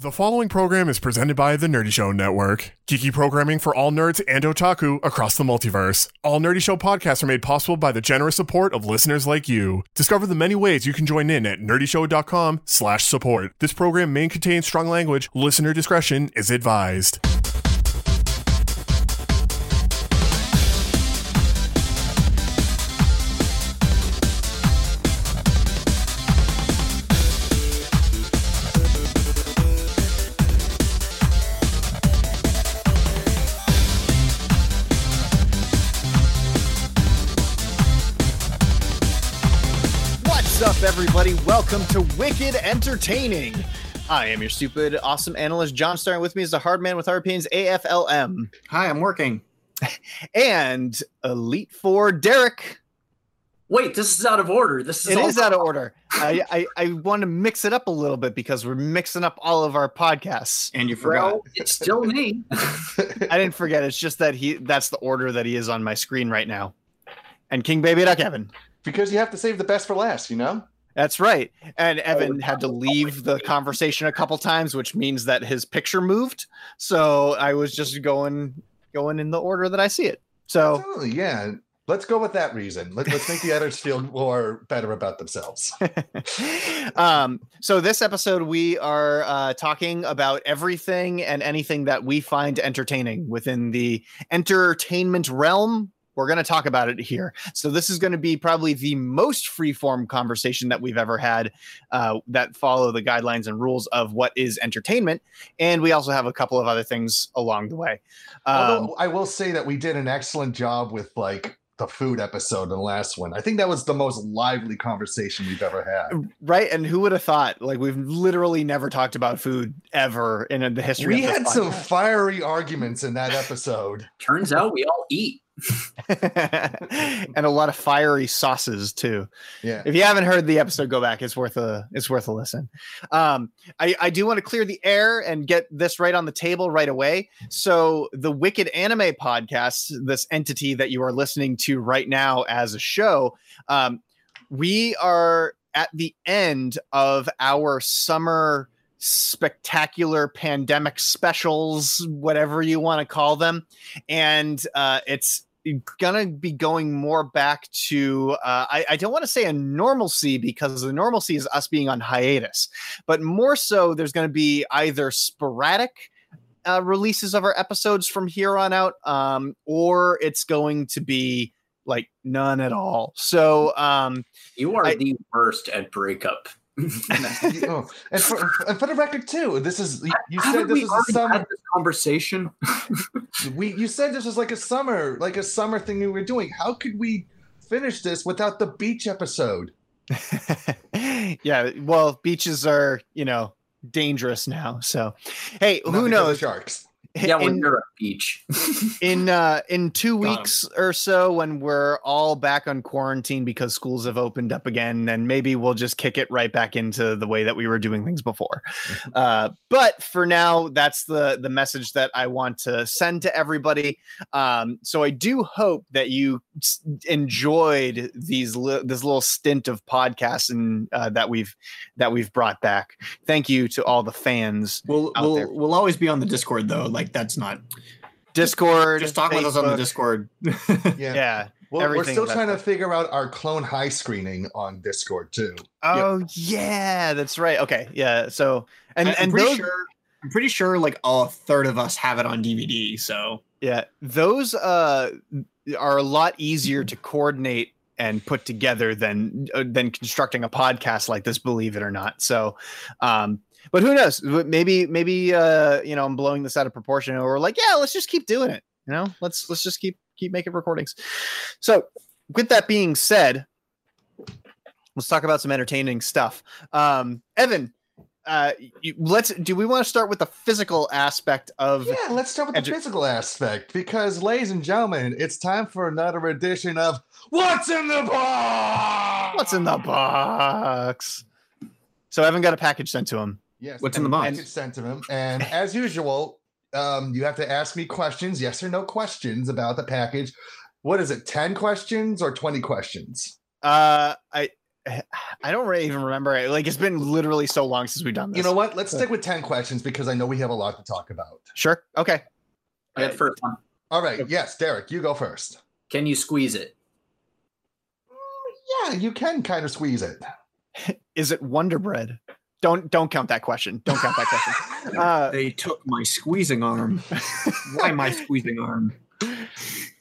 The following program is presented by the Nerdy Show Network. Geeky programming for all nerds and otaku across the multiverse. All Nerdy Show podcasts are made possible by the generous support of listeners like you. Discover the many ways you can join in at nerdyshow.com slash support. This program may contain strong language. Listener discretion is advised. Everybody? Welcome to Wicked Entertaining. I am your stupid, awesome analyst, John. Starting with me is the hard man with hard opinions, AFLM, Hi, I'm working. and Elite Four, Derek. Wait, this is out of order. This is It all- is out of order. I, I, I want to mix it up a little bit because we're mixing up all of our podcasts. And you forgot. Well, it's still me. I didn't forget. It's just that he that's the order that he is on my screen right now. And King Baby Duck Evan. because you have to save the best for last, you know? That's right. And Evan had to leave the conversation a couple times, which means that his picture moved. So I was just going going in the order that I see it. So Absolutely, yeah. Let's go with that reason. Let, let's make the editors feel more better about themselves. um, so this episode we are uh, talking about everything and anything that we find entertaining within the entertainment realm. We're going to talk about it here. So this is going to be probably the most freeform conversation that we've ever had uh, that follow the guidelines and rules of what is entertainment. And we also have a couple of other things along the way. Um, Although I will say that we did an excellent job with like the food episode in the last one. I think that was the most lively conversation we've ever had. right. And who would have thought? Like we've literally never talked about food ever in the history We of this had some fiery arguments in that episode. Turns out we all eat. and a lot of fiery sauces too. Yeah. If you haven't heard the episode, go back. It's worth a it's worth a listen. Um, I, I do want to clear the air and get this right on the table right away. So the Wicked Anime Podcast, this entity that you are listening to right now as a show, um, we are at the end of our summer spectacular pandemic specials, whatever you want to call them, and uh, it's gonna be going more back to uh, I, I don't want to say a normalcy because the normalcy is us being on hiatus, but more so there's going to be either sporadic uh, releases of our episodes from here on out, um, or it's going to be like none at all. So um, You are I- the worst at breakup. oh, and, for, and for the record too, this is you you Haven't said this we was a summer. conversation? We you said this was like a summer, like a summer thing we were doing. How could we finish this without the beach episode? yeah, well, beaches are you know dangerous now. So hey, Not who knows? Sharks. Yeah, when In- you're at beach. in uh in two Got 'em. weeks or so when we're all back on quarantine because schools have opened up again then maybe we'll just kick it right back into the way that we were doing things before uh but for now that's the the message that i want to send to everybody um so i do hope that you s- enjoyed these li- this little stint of podcasts and uh, that we've that we've brought back thank you to all the fans We'll out we'll there. we'll always be on the Discord though. Like that's not discord just talk with us on the Discord. Yeah. yeah Well, we're still that's trying to figure out our clone high screening on Discord too. Oh yeah, that's right. Okay, yeah. So and I- I'm and pretty those, sure I'm pretty sure like a third of us have it on DVD. So yeah, those uh are a lot easier to coordinate and put together than uh, than constructing a podcast like this. Believe it or not. So, um, but who knows? Maybe maybe uh you know I'm blowing this out of proportion, or like, yeah, let's just keep doing it. You know, let's let's just keep keep making recordings. So, with that being said, let's talk about some entertaining stuff. Um, Evan, uh, you, let's. Do we want to start with the physical aspect of? Yeah, let's start with the physical aspect because, ladies and gentlemen, it's time for another edition of What's in the Box? What's in the box? So Evan got a package sent to him. Yes. What's in the box? package sent to him, and as usual, um, you have to ask me questions, yes or no questions about the package. What is it? Ten questions or twenty questions? Uh, I I don't really even remember. Like it's been literally so long since we've done this. You know what? Let's stick with ten questions because I know we have a lot to talk about. Sure. Okay. I got the first one. All right. Yes, Derek, you go first. Can you squeeze it? Yeah, you can kind of squeeze it. Is it Wonder Bread? Don't don't count that question. Don't count that question. Uh, They took my squeezing arm. Why my squeezing arm?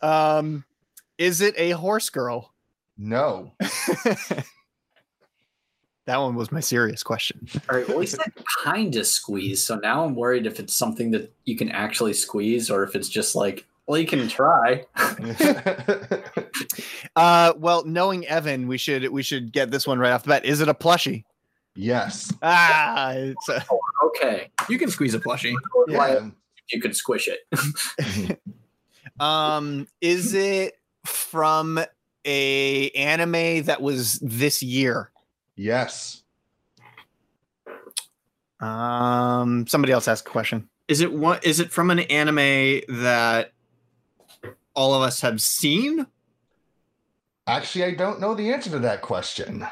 um, is it a horse girl? No. That one was my serious question. All right. Well, he said kind of squeeze. So now I'm worried if it's something that you can actually squeeze or if it's just like, well, you can try. Uh, well, knowing Evan, we should we should get this one right off the bat. Is it a plushie? Yes. Ah, it's a, Okay. You can squeeze a plushie. Yeah. You could squish it. um, is it from a anime that was this year? Yes. Um, somebody else asked a question. Is it what? Is it from an anime that all of us have seen? Actually, I don't know the answer to that question.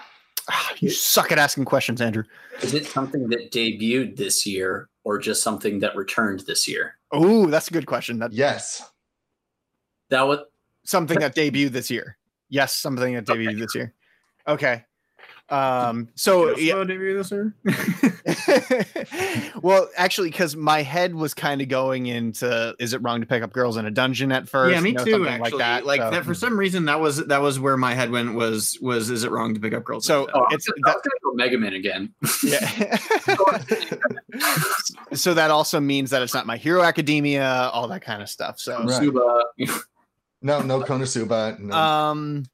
Ah, you suck at asking questions, Andrew. Is it something that debuted this year or just something that returned this year? Oh, that's a good question. That Yes. That was something that debuted this year. Yes, something that debuted this year. Okay. Um, so yeah, debut this year? well, actually, because my head was kind of going into is it wrong to pick up girls in a dungeon at first? yeah, me you know, too. Actually, like that. like so, that for some reason that was that was where my head went. Was was is it wrong to pick up girls? So oh, it's I was gonna go Mega Man again. yeah. so that also means that it's not my Hero Academia, all that kind of stuff. So, Right. Suba. No, no Konosuba. No. um,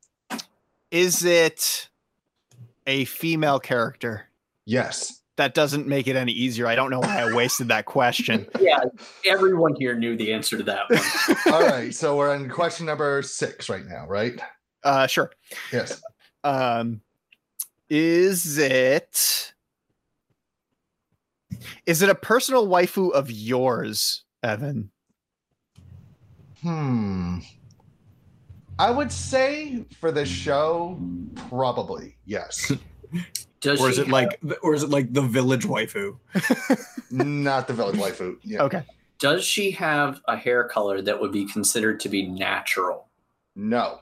is it a female character? yes. That doesn't make it any easier. I don't know why I wasted that question. yeah, everyone here knew the answer to that one. All right. So we're on question number six right now, right? Uh, sure. Yes. Um, is it is it a personal waifu of yours, Evan? Hmm. I would say for the show, probably yes. Does or is she it like or is it like the village waifu? Not the village waifu. Yeah. Okay. does she have a hair color that would be considered to be natural? No.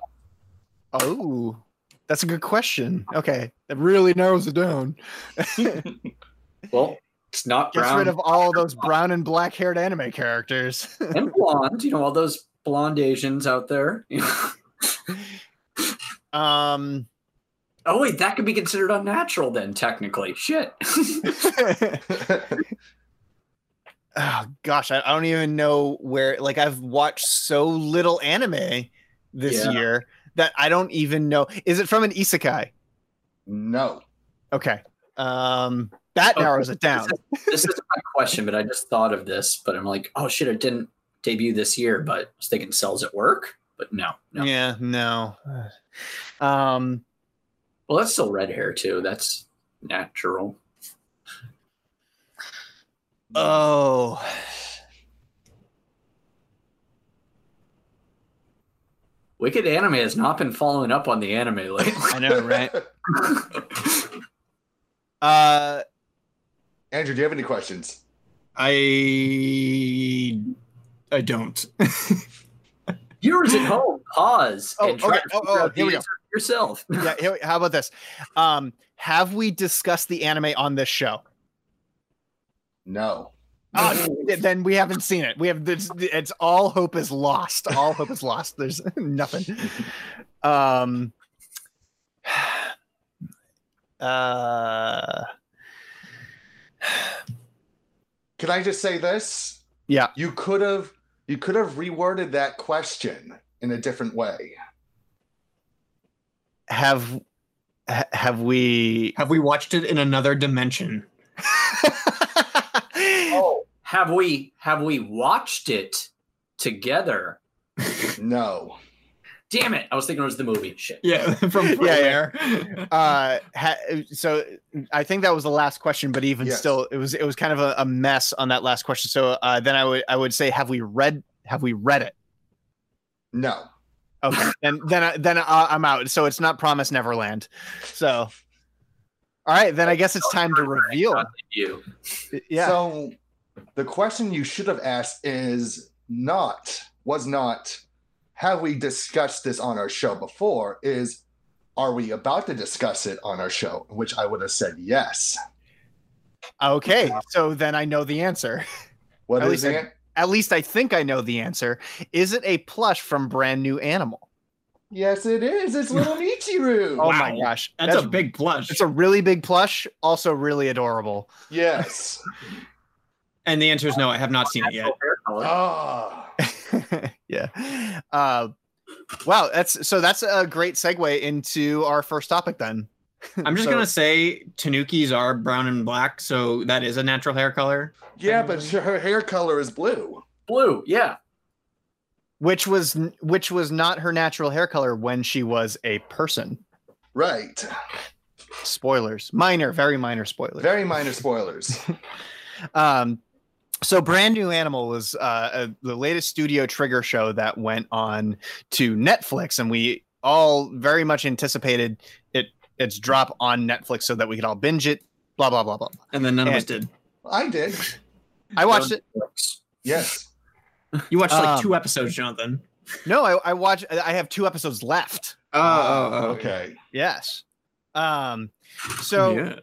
Oh, that's a good question. Okay, that really narrows it down. Well, it's not Gets rid of all those brown and black haired anime characters. and blonde. You know all those blonde Asians out there. Um, oh wait, that could be considered unnatural then. Technically, shit. oh gosh, I, I don't even know where. Like, I've watched so little anime this Yeah. year that I don't even know. Is it from an isekai? no. Okay. Um, that Okay, narrows it down. this is my question, but I just thought of this. But I'm like, oh shit, it didn't debut this year, but I was thinking Cells at Work. But no, no. Yeah, no. Um, Well, that's still red hair too. That's natural. oh, Wicked Anime has not been following up on the anime lately. I know, right? Uh, Andrew, do you have any questions? I I don't. Viewers at home, pause Oh, and try okay. to Oh, figure oh, out here we go. yourself. yeah. Here, how about this? Um, have we discussed the anime on this show? No. Oh, then we haven't seen it. We have this. It's all hope is lost. All hope is lost. There's nothing. Um. Uh. Can I just say this? Yeah. You could have you could have reworded that question in a different way. Have have we? Have we watched it in another dimension? Oh, have we have we watched it together? No. Damn it! I was thinking it was the movie. Shit. Yeah, from Yeah, yeah. Uh ha- so i think that was the last question but even Yes. still it was it was kind of a, a mess on that last question so uh then i would i would say have we read have we read it No. okay and then I, then I, i'm out so it's not promise neverland so all right then i guess it's time to reveal You. yeah So the question you should have asked is not, was not, have we discussed this on our show before? Is are we about to discuss it on our show? Which I would have said yes. okay so then i know the answer What At is least I- it? at least i think i know the answer is it a plush from brand new animal Yes, it is. It's little Michiru. oh my gosh That's, a big plush. it's a really big plush also really adorable Yes. and the answer is no. I have not seen it yet. Hair color. Ah. Yeah. Uh, wow, that's so that's a great segue into our first topic then. I'm just So- gonna say Tanukis are brown and black, so that is a natural hair color. yeah, but her hair color is blue. Blue. Yeah. which was which was not her natural hair color when she was a person. Right. Spoilers, minor, very minor spoilers. Very minor spoilers. Um, so brand new animal was uh, uh, the latest studio trigger show that went on to Netflix, and we all very much anticipated it its drop on Netflix so that we could all binge it. Blah blah blah blah. And then none of us did. I did. I watched it. Yes. You watched like Um, two episodes, Jonathan. No, I, I watched. I have two episodes left. Oh, Ah, okay. Yes. Um. So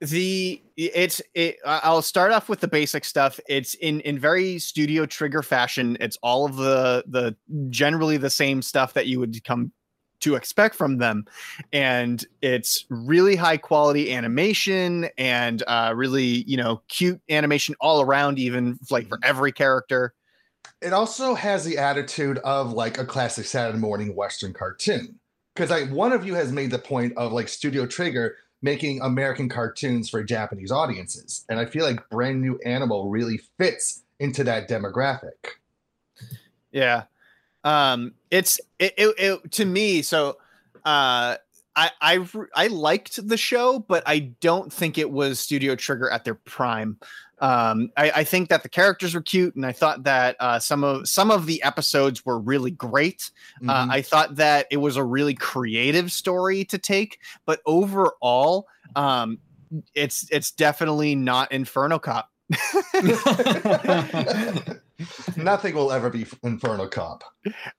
the it's it. I'll start off with the basic stuff. It's in in very studio trigger fashion. It's all of the the generally the same stuff that you would come to expect from them, and it's really high quality animation and uh, really you know cute animation all around, even like for every character. It also has the attitude of like a classic Saturday morning Western cartoon. Because like one of you has made the point of like Studio Trigger making American cartoons for Japanese audiences. And I feel like Brand New Animal really fits into that demographic. Yeah. Um it's it, it, it to me so uh I I I liked the show but I don't think it was Studio Trigger at their prime. Um I I think that the characters were cute and I thought that uh some of some of the episodes were really great. Uh, Mhm. I thought that it was a really creative story to take, but overall um it's it's definitely not Inferno Cop. Nothing will ever be Inferno Cop.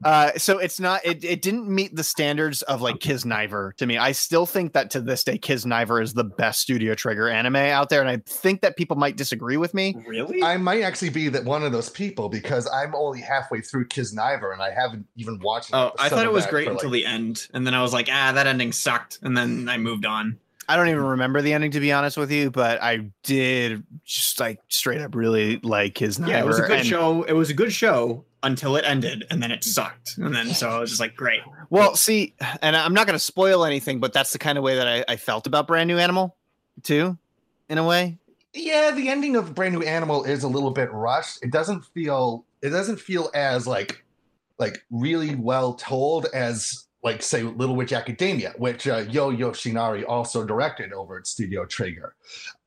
Uh, so it's not it, it didn't meet the standards of like Kiznaiver to me. I still think that to this day Kiznaiver is the best Studio Trigger anime out there, and I think that people might disagree with me. Really? I might actually be that one of those people because I'm only halfway through Kiznaiver and I haven't even watched. Oh, I thought it was great until like- the end, and then I was like, ah, that ending sucked, and then I moved on. I don't even mm-hmm. remember the ending to be honest with you, but I did just like straight up really like his. Yeah, it was a good and- show. It was a good show until it ended, and then it sucked, and then so I was just like, great. Well, see, and I'm not going to spoil anything, but that's the kind of way that I, I felt about Brand New Animal, too, in a way. yeah the ending of brand new animal is a little bit rushed it doesn't feel it doesn't feel as like like really well told as like say little witch academia which uh, Yoh Yoshinari also directed over at studio trigger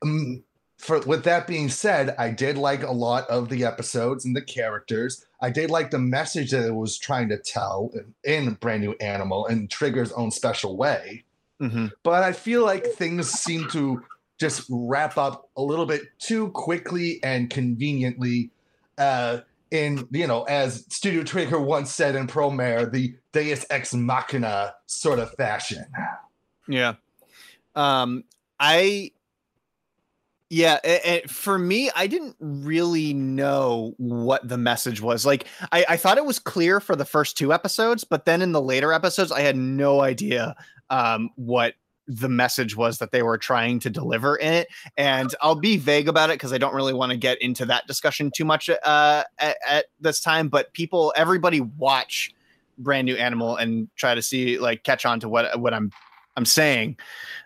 um, for with that being said i did like a lot of the episodes and the characters i did like the message that it was trying to tell in, brand new animal in trigger's own special way Mm-hmm. but I feel like things seem to just wrap up a little bit too quickly and conveniently. Uh, in you know, as Studio Trigger once said in Promare, the Deus Ex Machina sort of fashion. Yeah. Um, I, yeah, a- a- for me, I didn't really know what the message was. Like, I, I thought it was clear for the first two episodes, but then in the later episodes, I had no idea um, what the message was that they were trying to deliver in it. And I'll be vague about it because I don't really want to get into that discussion too much uh, at, at this time. But people, everybody, watch brand new animal and try to see like catch on to what what I'm I'm saying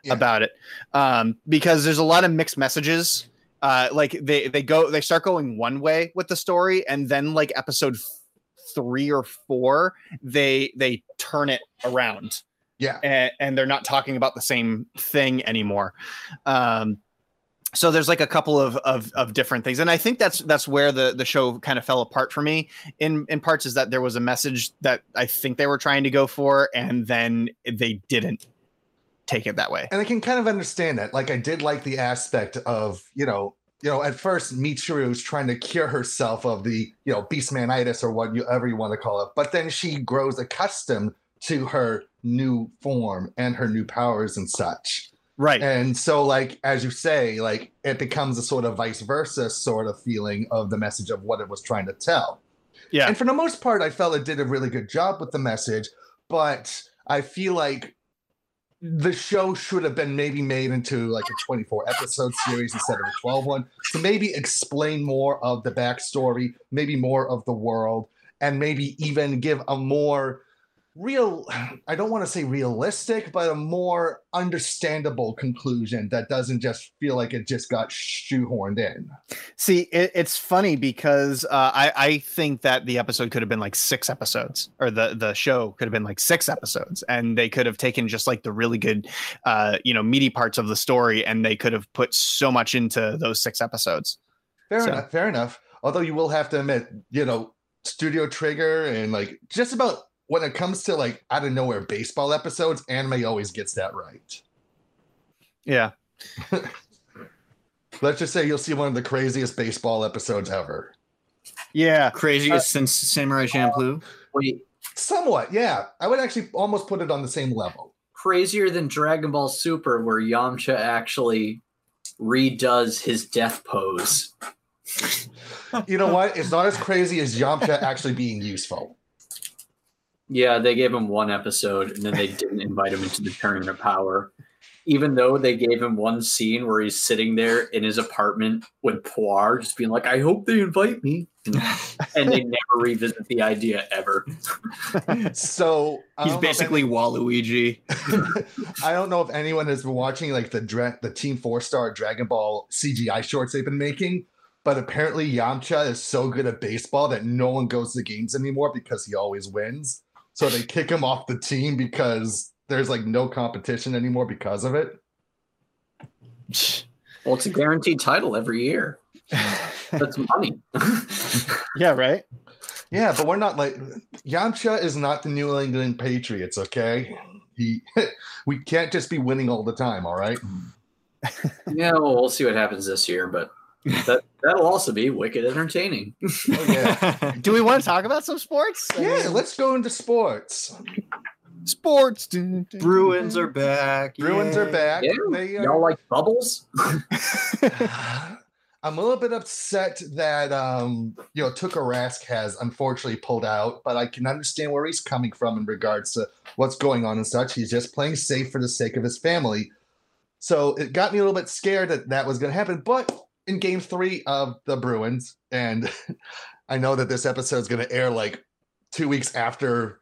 Yeah. about it um, because there's a lot of mixed messages. Uh, like they they go they start going one way with the story, and then like episode three or four, they they turn it around Yeah. and, and they're not talking about the same thing anymore. Um, so there's like a couple of, of of different things, and I think that's that's where the the show kind of fell apart for me. In in parts is that there was a message that I think they were trying to go for, and then they didn't take it that way. and I can kind of understand that. Like I did like the aspect of, you know, you know, at first Michiru was trying to cure herself of the, you know, beastmanitis or whatever you want to call it. But then she grows accustomed to her new form and her new powers and such. Right. And so, like, as you say, like it becomes a sort of vice versa sort of feeling of the message of what it was trying to tell. Yeah. And for the most part, I felt it did a really good job with the message, but I feel like the show should have been maybe made into like a 24 episode series instead of a 12 one to maybe explain more of the backstory, maybe more of the world, and maybe even give a more real i don't want to say realistic but a more understandable conclusion that doesn't just feel like it just got shoehorned in See, it, it's funny because uh, I I think that the episode could have been like six episodes, or the the show could have been like six episodes, and they could have taken just like the really good, uh, you know, meaty parts of the story, and they could have put so much into those six episodes. fair So- enough fair enough although you will have to admit you know studio trigger and like just about when it comes to like out of nowhere baseball episodes anime always gets that right Yeah. let's just say you'll see one of the craziest baseball episodes ever Yeah. Craziest uh, since Samurai Champloo. Wait, somewhat yeah i would actually almost put it on the same level crazier than Dragon Ball Super, where Yamcha actually redoes his death pose. you know what it's not as crazy as yamcha actually being useful Yeah, they gave him one episode and then they didn't invite him into the Tournament of Power. Even though they gave him one scene where he's sitting there in his apartment with Puar, just being like, I hope they invite me. And, and they never revisit the idea ever. so He's don't know if basically Waluigi. I don't know if anyone has been watching like the dra- the Team Four Star Dragon Ball CGI shorts they've been making, but apparently Yamcha is so good at baseball that no one goes to games anymore because he always wins. So they kick him off the team because there's like no competition anymore because of it. Well, it's a guaranteed title every year. That's money. Yeah. Right. Yeah, but we're not like Yamcha is not the New England Patriots, okay? He we can't just be winning all the time, all right? yeah, well, we'll see what happens this year, but that, that'll also be wicked entertaining. Oh, yeah. Do we want to talk about some sports? I yeah, mean, let's go into sports. sports. Bruins are back. Bruins are back. Yeah, They are Y'all like bubbles? I'm a little bit upset that um, you know Tuukka Rask has unfortunately pulled out, but I can understand where he's coming from in regards to what's going on and such. He's just playing safe for the sake of his family. So it got me a little bit scared that that was going to happen. But in Game Three of the Bruins, and I know that this episode is going to air like two weeks after,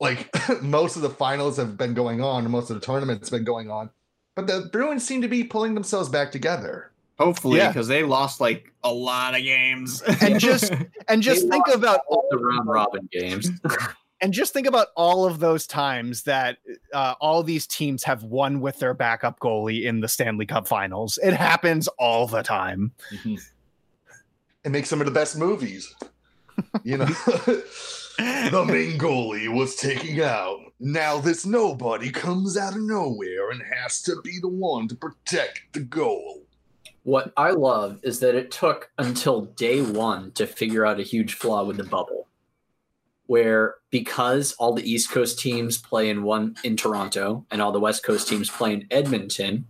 like most of the finals have been going on, most of the tournaments have been going on. But the Bruins seem to be pulling themselves back together. Hopefully, Yeah. because they lost like a lot of games. And just and just They think about all the round robin games. And just think about all of those times that uh, all these teams have won with their backup goalie in the Stanley Cup Finals. It happens all the time. It makes some of the best movies. You know, the main goalie was taking out. Now this nobody comes out of nowhere and has to be the one to protect the goal. What I love is that it took until day one to figure out a huge flaw with the bubble, where because all the East Coast teams play in one in Toronto and all the West Coast teams play in Edmonton,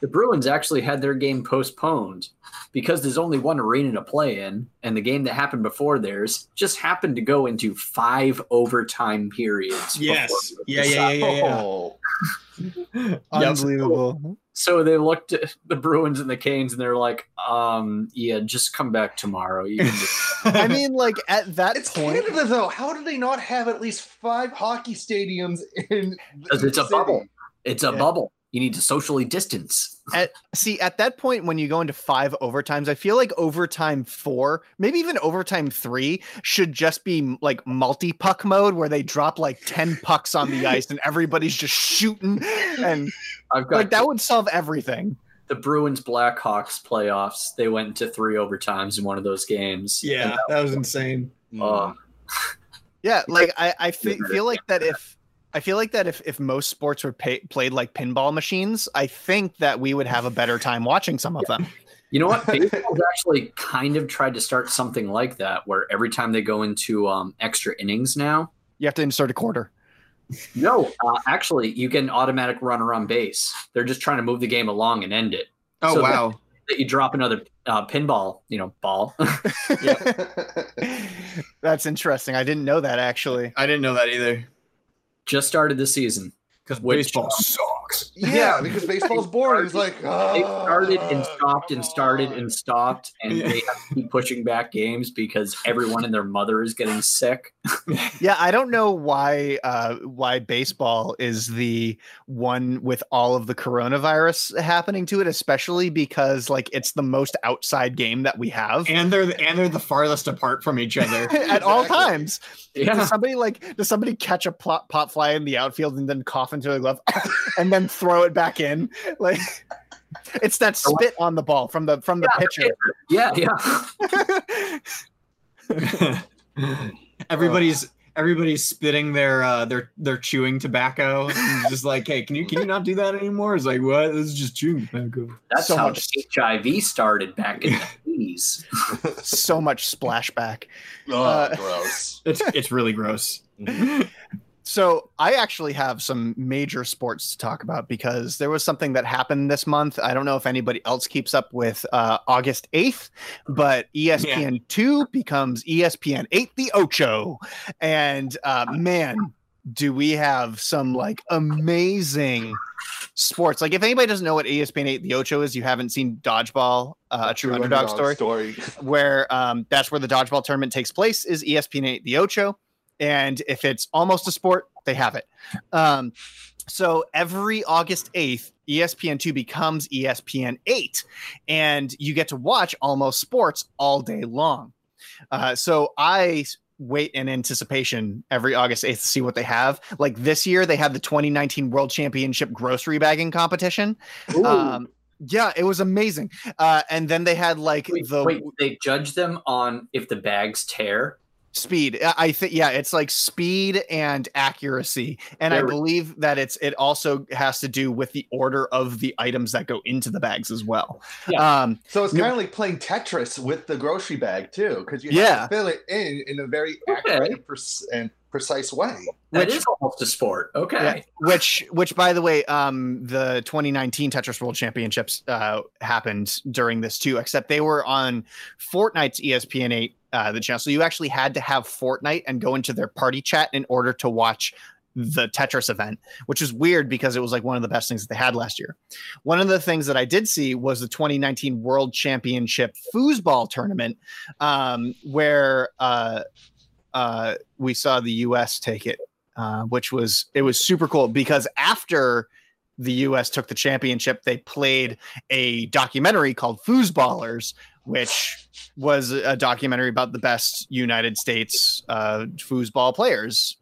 the Bruins actually had their game postponed because there's only one arena to play in, and the game that happened before theirs just happened to go into five overtime periods. Yes. before Yeah, yeah, yeah, yeah, yeah. Oh, Unbelievable. So they looked at the Bruins and the Canes, and they're like, um, "Yeah, just come back tomorrow." You can just I mean, like at that it's point, Canada though. How do they not have at least five hockey stadiums in? because it's a city? bubble. It's a Yeah. bubble. You need to socially distance. At, see, at that point, when you go into five overtimes, I feel like overtime four, maybe even overtime three, should just be like multi puck mode where they drop like 10 pucks on the ice and everybody's just shooting. And I've got like that would solve everything. the Bruins Blackhawks playoffs. They went into three overtimes in one of those games. Yeah, that was insane. Mm. Uh, Yeah. Like I, I feel like that if. I feel like that if, if most sports were pay, played like pinball machines, I think that we would have a better time watching some of them. you know what? Baseball's actually kind of tried to start something like that, where every time they go into um, extra innings now, You have to insert a quarter. no, uh, actually, you get an automatic runner on base. They're just trying to move the game along and end it. Oh So wow. That you drop another uh, pinball, you know, ball. That's interesting. I didn't know that actually. I didn't know that either. Just started the season. Because baseball sucks. yeah, because baseball's boring. It's like They oh, started and stopped and started and stopped, and Yeah. they have to keep pushing back games because everyone and their mother is getting sick. Yeah, I don't know why uh why baseball is the one with all of the coronavirus happening to it, especially because like it's the most outside game that we have And they're and they're the farthest apart from each other. at all times. Yeah, Does somebody like does somebody catch a plot, pop fly in the outfield and then cough into their glove and then throw it back in? Like it's that spit on the ball from the from the pitcher. yeah, yeah. everybody's everybody's spitting their uh their their chewing tobacco. And just like, hey, can you can you not do that anymore? It's like, what? This is just chewing tobacco. That's So how much- HIV started back in the 80s. So much splashback. Oh, Uh, gross. It's it's really gross. So I actually have some major sports to talk about because there was something that happened this month. I don't know if anybody else keeps up with uh, August 8th, but ESPN 2 becomes E ESPN 8 the Ocho. And uh, man, do we have some like amazing sports. Like if anybody doesn't know what ESPN 8 the Ocho is, you haven't seen Dodgeball, uh, a true, underdog, story where um, that's where the dodgeball tournament takes place is ESPN 8 the Ocho. And if it's almost a sport, they have it. Um, so every August 8th, ESPN 2 becomes ESPN 8, and you get to watch almost sports all day long. Uh, so I wait in anticipation every August 8th to see what they have. Like this year, they had the 2019 World Championship grocery bagging competition. Um, yeah, it was amazing. Uh, and then they had like wait, the wait, they judge them on if the bags tear. Speed. I- i think yeah it's like speed and accuracy and i There we- believe that it's it also has to do with the order of the items that go into the bags as well. Um So it's kind of like playing Tetris with the grocery bag too, because you have Yeah. to fill it in in a very accurate and, pres- and precise way. That Which- is almost a sport. Okay. yeah, which which by the way um the 2019 tetris world championships uh happened during this too except they were on fortnite's espn 8 uh the channel so you actually had to have fortnite and go into their party chat in order to watch the Tetris event, which is weird because it was like one of the best things that they had last year. One of the things that I did see was the 2019 World Championship foosball tournament, um, where uh, uh, we saw the U.S. take it, uh, which was it was super cool because after the U.S. took the championship, they played a documentary called Foosballers, which was a documentary about the best United States uh, foosball players.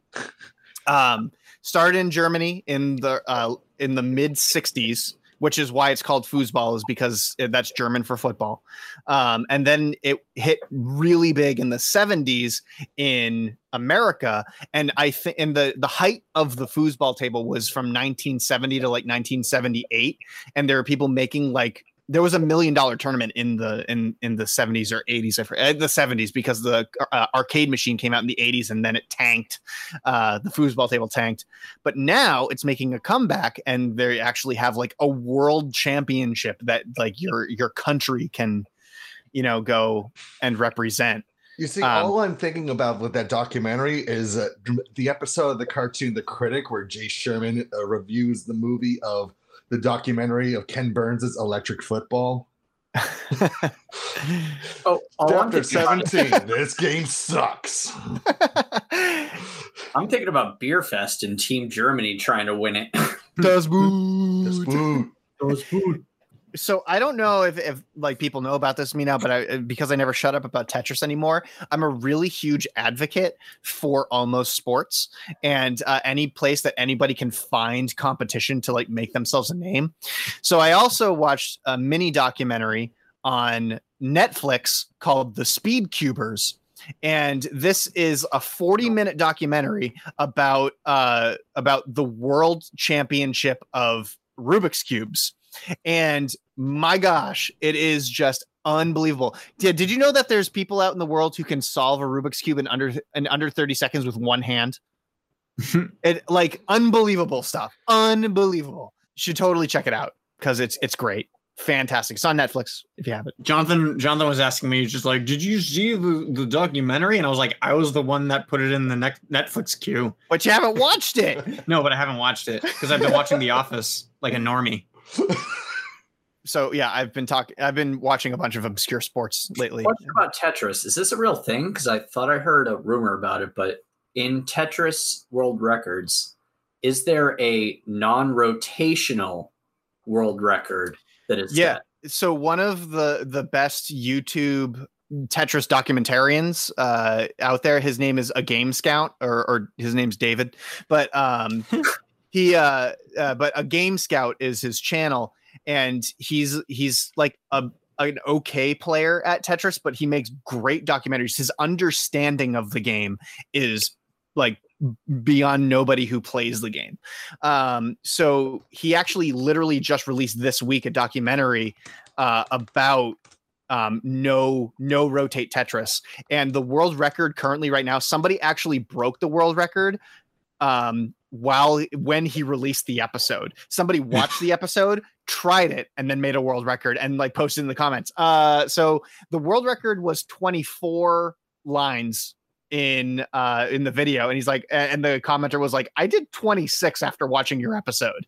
Um, started in Germany in the uh, in the mid '60s, which is why it's called foosball, is because that's German for football. Um, and then it hit really big in the '70s in America, and I think in the the height of the foosball table was from 1970 to like 1978, and there were people making like there was a million dollar tournament in the in in the 70s or 80s I forget, uh, the 70s because the uh, arcade machine came out in the 80s and then it tanked uh the foosball table tanked. But now it's making a comeback and they actually have like a world championship that like your your country can you know go and represent. You see, Um, all I'm thinking about with that documentary is uh, the episode of the cartoon The Critic, where Jay Sherman uh, reviews the movie of the documentary of Ken Burns' Electric Football. Oh, all I'm Chapter thinking about 17. this game sucks. I'm thinking about Beer Fest and Team Germany trying to win it. Does Just food. So I don't know if, if like people know about this me now, but I because I never shut up about Tetris anymore. I'm a really huge advocate for almost sports and uh, any place that anybody can find competition to like make themselves a name. So I also watched a mini documentary on Netflix called The Speed Cubers. And this is a 40 minute documentary about uh, about the world championship of Rubik's cubes and my gosh, it is just unbelievable. Did, did you know that there's people out in the world who can solve a Rubik's cube in under in under 30 seconds with one hand? it like unbelievable stuff. Unbelievable. You should totally check it out because it's it's great. Fantastic. It's on Netflix if you have it. Jonathan Jonathan was asking me just like, did you see the, the documentary? And I was like, I was the one that put it in the ne- Netflix queue. But you haven't watched it. No, but I haven't watched it because I've been watching The Office like a normie. So yeah, I've been talking I've been watching a bunch of obscure sports lately. Question about Tetris. Is this a real thing? Because I thought I heard a rumor about it, but in Tetris World Records, is there a non-rotational world record that is Yeah. set? so one of the the best YouTube Tetris documentarians uh, out there, his name is aGameScout, or, or his name's David, but um, he uh, uh, but aGameScout is his channel, and he's he's like a an okay player at Tetris, but he makes great documentaries. His understanding of the game is like beyond nobody who plays the game. Um, so he actually literally just released this week a documentary uh, about um, no no rotate Tetris, and the world record currently right now. Somebody actually broke the world record um, while when he released the episode. Somebody watched the episode, tried it, and then made a world record and like posted in the comments. Uh, so the world record was 24 lines in uh in the video and he's like and the commenter was like i did 26 after watching your episode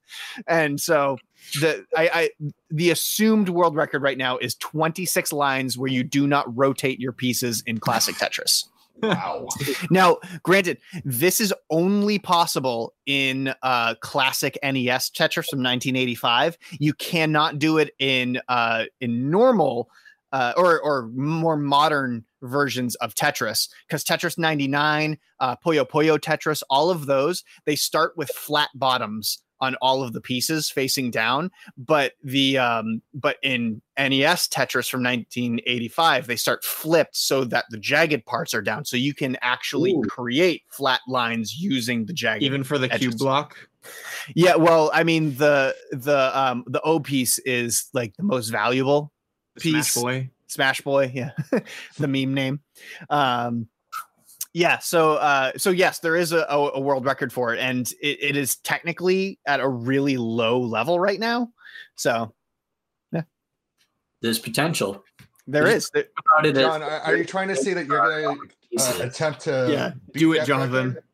and so the i i the assumed world record right now is 26 lines where you do not rotate your pieces in classic tetris Wow. now granted this is only possible in uh classic nes tetris from 1985 you cannot do it in uh in normal uh, or or more modern versions of Tetris because Tetris 99, uh, Puyo Puyo Tetris, all of those they start with flat bottoms on all of the pieces facing down. But the um, but in NES Tetris from 1985, they start flipped so that the jagged parts are down, so you can actually Ooh. create flat lines using the jagged. Even for the edges. cube block. Yeah, well, I mean the the um the O piece is like the most valuable the Piece. Smash Boy. Smash Boy, yeah, the meme name. Um, yeah, so uh, so yes, there is a, a, a world record for it, and it, it is technically at a really low level right now. So yeah, There's potential. there Is- is. There- About it as- John, are, are you trying to say that you're going to uh, attempt to Yeah, do it, Jonathan. record?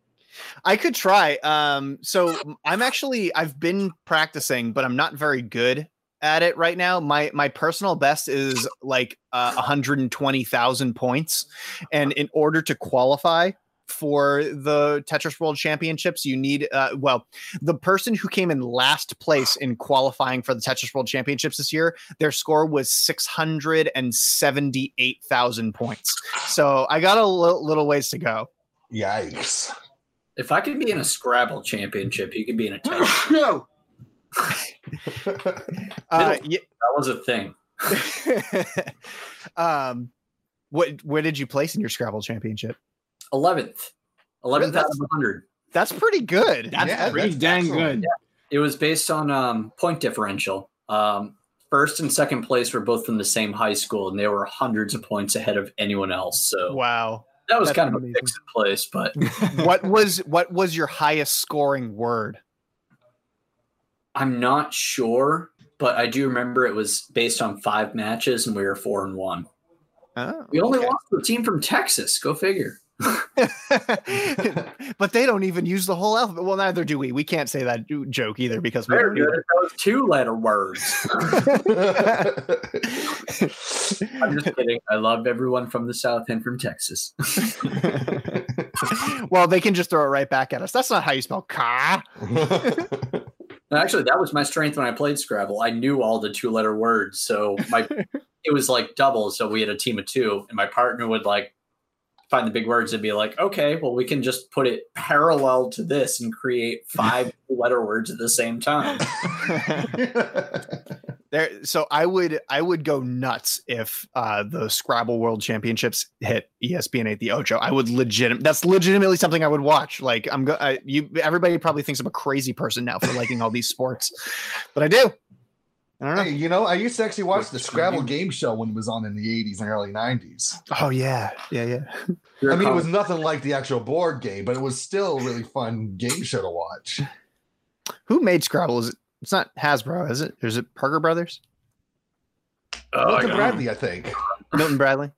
I could try. Um, so I'm actually I've been practicing, but I'm not very good at it right now. My my personal best is like uh, 120,000 points, and in order to qualify for the Tetris World Championships, you need uh, well the person who came in last place in qualifying for the Tetris World Championships this year, their score was 678,000 points. So I got a little ways to go. Yikes. if I could be in a Scrabble championship, you could be in a Tetris. no. Uh, yeah, that was a thing. um, what where did you place in your Scrabble championship? 11th. 11th out That's- of 100. That's pretty good. That's Yeah, pretty that's dang excellent. good. It was based on um, point differential. Um, first and second place were both from the same high school, and they were hundreds of points ahead of anyone else. So Wow. that was that's kind of a amazing. fixed place, but what was what was your highest scoring word? I'm not sure. But I do remember it was based on five matches, and we were four and one. Oh, We only okay. lost to a team from Texas. Go figure. but they don't even use the whole alphabet. Well, neither do we. We can't say that joke either because we are don't good. either. That two letter words. I'm just kidding. I love everyone from the South and from Texas. well, they can just throw it right back at us. That's not how you spell car. Actually, that was my strength when I played Scrabble. I knew all the two letter words. So my it was like double. So we had a team of two, and my partner would like find the big words and be like, okay, well, we can just put it parallel to this and create five letter words at the same time. There, so I would I would go nuts if uh, the Scrabble World Championships hit ESPN eight the Ocho. I would legit. That's legitimately something I would watch. Like I'm go. I, you everybody probably thinks I'm a crazy person now for liking all these sports, but I do. I don't know. Hey, you know, I used to actually watch the Scrabble game show when it was on in the 80s and early 90s. Oh yeah, yeah, yeah. Here I mean, it was nothing like the actual board game, but it was still a really fun game show to watch. Who made Scrabble? Is it? It's not Hasbro, is it? Is it Parker Brothers? Oh, I Milton got- Bradley, I think. Milton Bradley.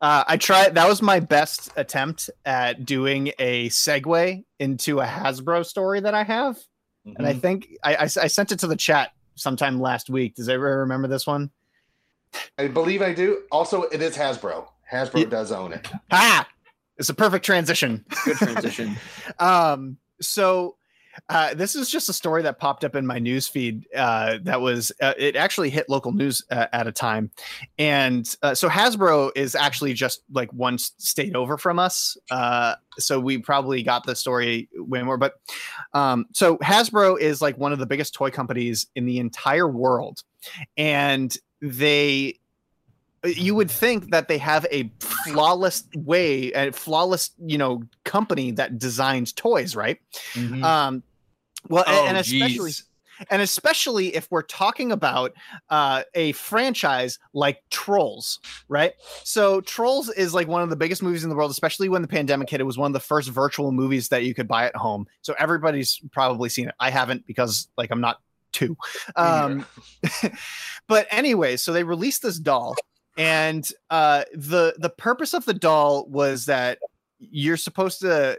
Uh, I tried. That was my best attempt at doing a segue into a Hasbro story that I have, and I Mhm. think I, I, I sent it to the chat sometime last week. Does everybody remember this one? I believe I do. Also, it is Hasbro. Hasbro Yeah. does own it. Ah, it's a perfect transition. Good transition. um so uh, this is just a story that popped up in my news feed uh, that was uh, it actually hit local news uh, at a time. And uh, so hasbro is actually just like one state over from us. Uh, so we probably got the story way more but um, so hasbro is like one of the biggest toy companies in the entire world. And they you would think that they have a flawless way a flawless you know company that designs toys right? Mhm. um well Oh, and especially geez. and especially if we're talking about uh, a franchise like Trolls, right? So Trolls is like one of the biggest movies in the world, especially when the pandemic hit. It was one of the first virtual movies that you could buy at home. So everybody's probably seen it. I haven't because like I'm not two. Um, but anyway, so they released this doll, and uh, the the purpose of the doll was that you're supposed to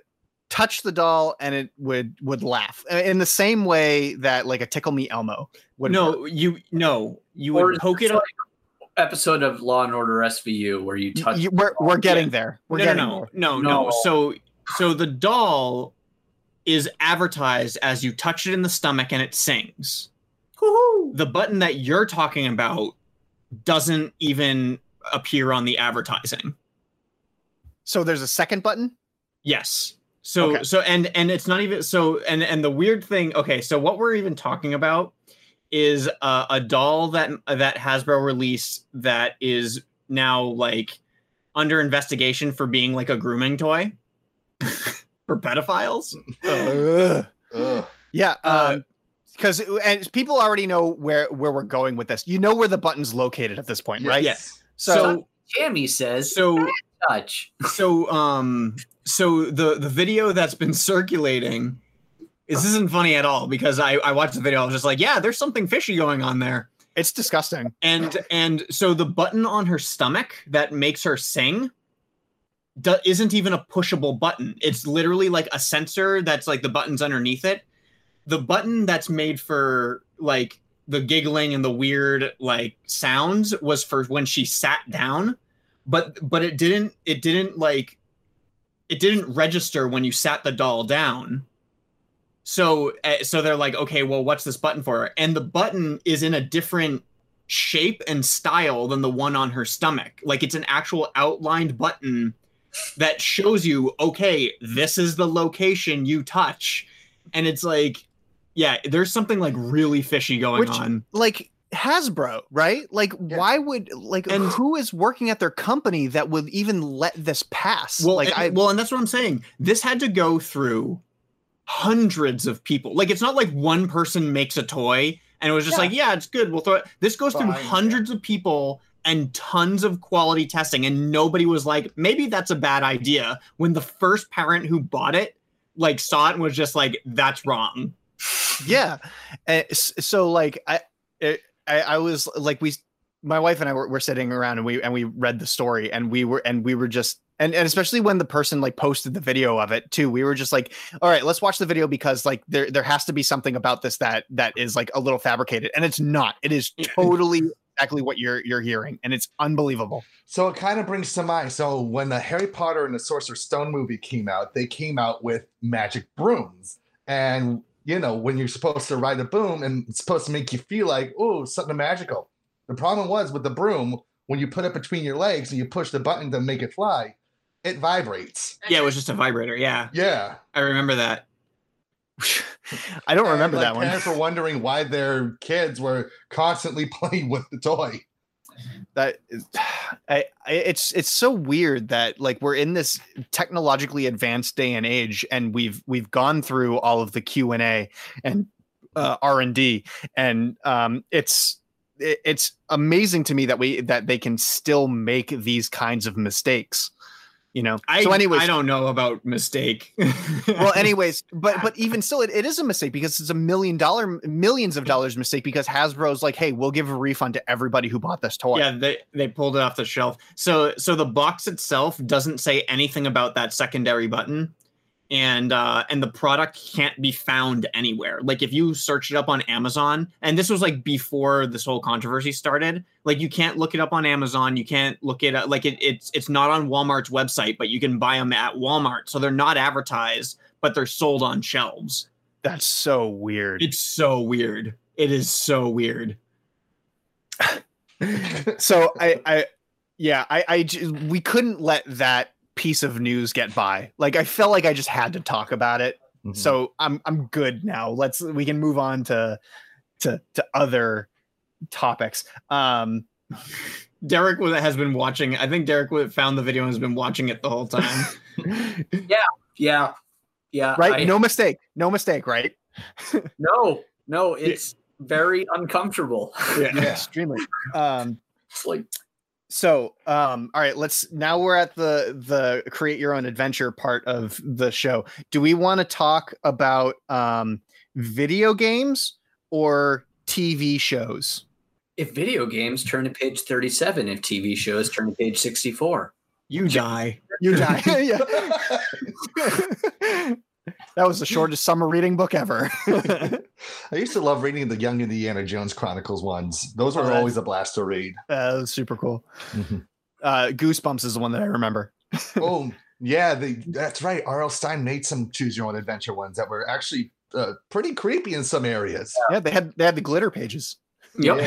touch the doll and it would would laugh in the same way that like a tickle me elmo would no, work. you no, you Or would poke it up. like episode of Law and Order SVU where you touch. you- we're, we're getting Yeah. there we're no, getting no, there. no, no, no. No. So, so the doll is advertised as you touch it in the stomach and it sings. The button that you're talking about doesn't even appear on the advertising. so there's a second button Yes. So Okay. so and and it's not even so and and the weird thing. Okay, so what we're even talking about is uh, a doll that that Hasbro released that is now like under investigation for being like a grooming toy for pedophiles. Ugh. Ugh. yeah Uh, um because and people already know where where we're going with this you know where the button's located at this point right Yes. so, So Jamie says so touch. so um so the the video that's been circulating is this isn't funny at all because I I watched the video. I was just like yeah there's something fishy going on there. it's disgusting. And and so the button on her stomach that makes her sing do, isn't even a pushable button. It's literally like a sensor that's like the buttons underneath it. The button that's made for like the giggling and the weird like sounds was for when she sat down but but it didn't it didn't like it didn't register when you sat the doll down. So uh, so they're like okay well what's this button for? And the button is in a different shape and style than the one on her stomach. Like it's an actual outlined button that shows you okay this is the location you touch. And it's like yeah there's something like really fishy going Which- on. like Hasbro, right? Like, Yeah. why would like And- who is working at their company that would even let this pass? Well, like and, I well, and that's what I'm saying. This had to go through hundreds of people. Like it's not like one person makes a toy and it was just Yeah. like, yeah, it's good. We'll throw it. This goes through Fine, yeah. hundreds of people and tons of quality testing, and nobody was like, maybe that's a bad idea. When the first parent who bought it like saw it and was just like, that's wrong. yeah Uh, so like i it, I, I was like we my wife and i were, were sitting around and we and we read the story and we were and we were just and, and especially when the person like posted the video of it too we were just like all right let's watch the video because like there there has to be something about this that that is like a little fabricated and it's not it is totally exactly what you're you're hearing, and it's unbelievable. So it kind of brings to mind. So when the Harry Potter and the Sorcerer's Stone movie came out, they came out with magic brooms. And you know, when you're supposed to ride a boom and it's supposed to make you feel like, oh, something magical. The problem was with the broom, when you put it between your legs and you push the button to make it fly, it vibrates. Yeah, it was just a vibrator. Yeah, Yeah. I remember that. I don't And, remember like, that one. Parents were wondering why their kids were constantly playing with the toy. That is, I, it's it's so weird that like we're in this technologically advanced day and age and we've we've gone through all of the q&a and uh, r&d and um it's it, it's amazing to me that we that they can still make these kinds of mistakes you know I, so anyways I don't know about mistake. well anyways but but even still it, it is a mistake because it's a million dollar millions of dollars mistake because hasbro's like hey we'll give a refund to everybody who bought this toy yeah, they they pulled it off the shelf. So so the box itself doesn't say anything about that secondary button, and uh, and the product can't be found anywhere. Like if you search it up on Amazon, and this was like before this whole controversy started. Like you can't look it up on Amazon. You can't look it up. Like it, it's it's not on Walmart's website, but you can buy them at Walmart. So they're not advertised, but they're sold on shelves. that's so weird It's so weird. It is so weird. so I, I, yeah, I, I, we couldn't let that piece of news get by. Like, I felt like I just had to talk about it. Mm-hmm. So I'm, I'm good now. Let's, we can move on to, to, to other topics. Um, Derek was- has been watching. I think Derek found the video and has been watching it the whole time. Yeah, yeah. Yeah. Right? I- no mistake. No mistake. Right? no, no. It's very uncomfortable. Yeah. Yeah. Extremely. Um, It's like so um all right let's now we're at the the create your own adventure part of the show. Do we want to talk about um video games or tv shows? If video games turn to page thirty-seven, if TV shows turn to page sixty-four. You die. you die. Yeah that was the shortest summer reading book ever I used to love reading the Young Indiana Jones Chronicles ones. Those were Oh, always a blast to read. that was super cool Mhm. uh goosebumps is the one that i remember oh, yeah, the, that's right. R.L. Stine made some choose your own adventure ones that were actually uh, pretty creepy in some areas. yeah they had they had the glitter pages Yep.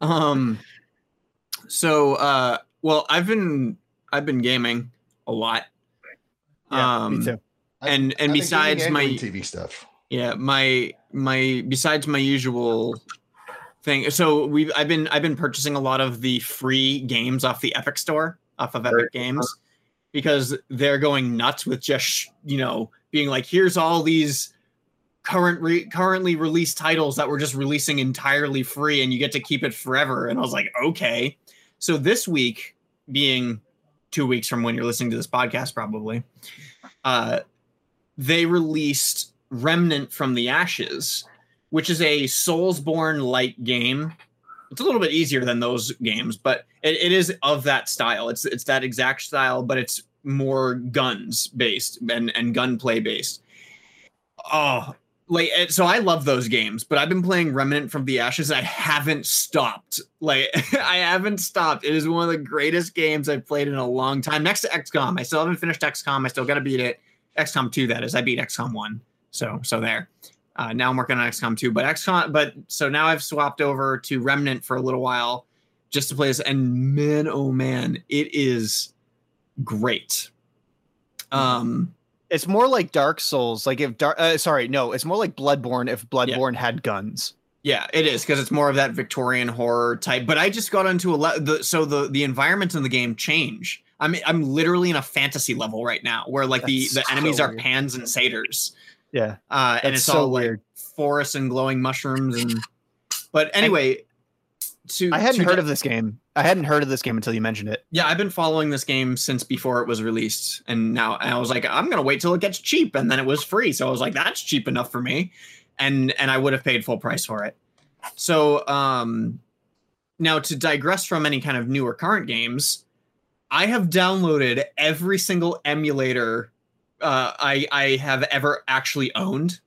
um so uh well i've been i've been gaming a lot yeah um me too I- and I've and been besides my TV stuff. yeah my my besides my usual thing so we've i've been i've been purchasing a lot of the free games off the epic store off of epic games because they're going nuts with just you know being like here's all these current re- currently released titles that we're just releasing entirely free and you get to keep it forever. And i was like okay. So this week being two weeks from when you're listening to this podcast probably uh they released remnant from the ashes which is a soulsborne like game. It's a little bit easier than those games but it, it is of that style. It's it's that exact style but it's more guns based and and gunplay based. Oh like so i love those games but i've been playing remnant from the ashes. I haven't stopped. Like i haven't stopped. It is one of the greatest games i've played in a long time. Next to xcom i still haven't finished xcom i still gotta beat it xcom 2 that is. I beat xcom 1 so so there. Uh, now i'm working on xcom 2 but xcom but so now i've swapped over to remnant for a little while just to play this and man oh man it is great. Um it's more like dark souls like if dark uh, sorry no it's more like bloodborne if bloodborne had guns. Yeah, it is because it's more of that Victorian horror type. But I just got into a le- the so the the environments in the game change. I'm I'm literally in a fantasy level right now where like the That's the so enemies are weird. pans and satyrs, yeah uh, and it's so all weird. like forests and glowing mushrooms and. But anyway, to i hadn't heard get- of this game i hadn't heard of this game until you mentioned it Yeah, I've been following this game since before it was released, and now and I was like, I'm gonna wait till it gets cheap, and then it was free, so I was like, that's cheap enough for me, and and I would have paid full price for it. So, um, now to digress from any kind of newer current games, I have downloaded every single emulator uh, I I have ever actually owned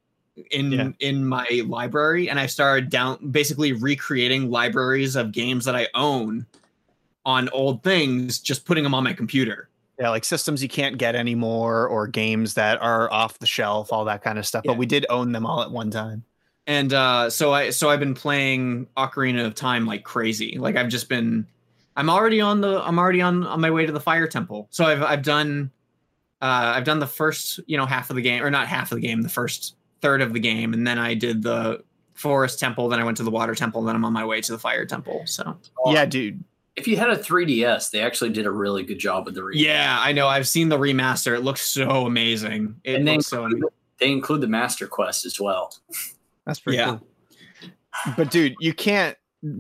in Yeah. in my library and I started down basically recreating libraries of games that I own on old things, just putting them on my computer. Yeah, like systems you can't get anymore, or games that are off the shelf, all that kind of stuff. Yeah. But we did own them all at one time. And uh so I so I've been playing Ocarina of Time like crazy. Like I've just been I'm already on the I'm already on on my way to the fire temple. So I've I've done uh I've done the first, you know, half of the game or not half of the game, the first third of the game and then I did the forest temple, then I went to the water temple, then I'm on my way to the fire temple. So Yeah, dude. If you had a 3DS, they actually did a really good job with the remaster. Yeah, I know. I've seen the remaster. It looks so amazing. It and they looks so include, they include the Master Quest as well. That's pretty Yeah. cool. But dude, you can't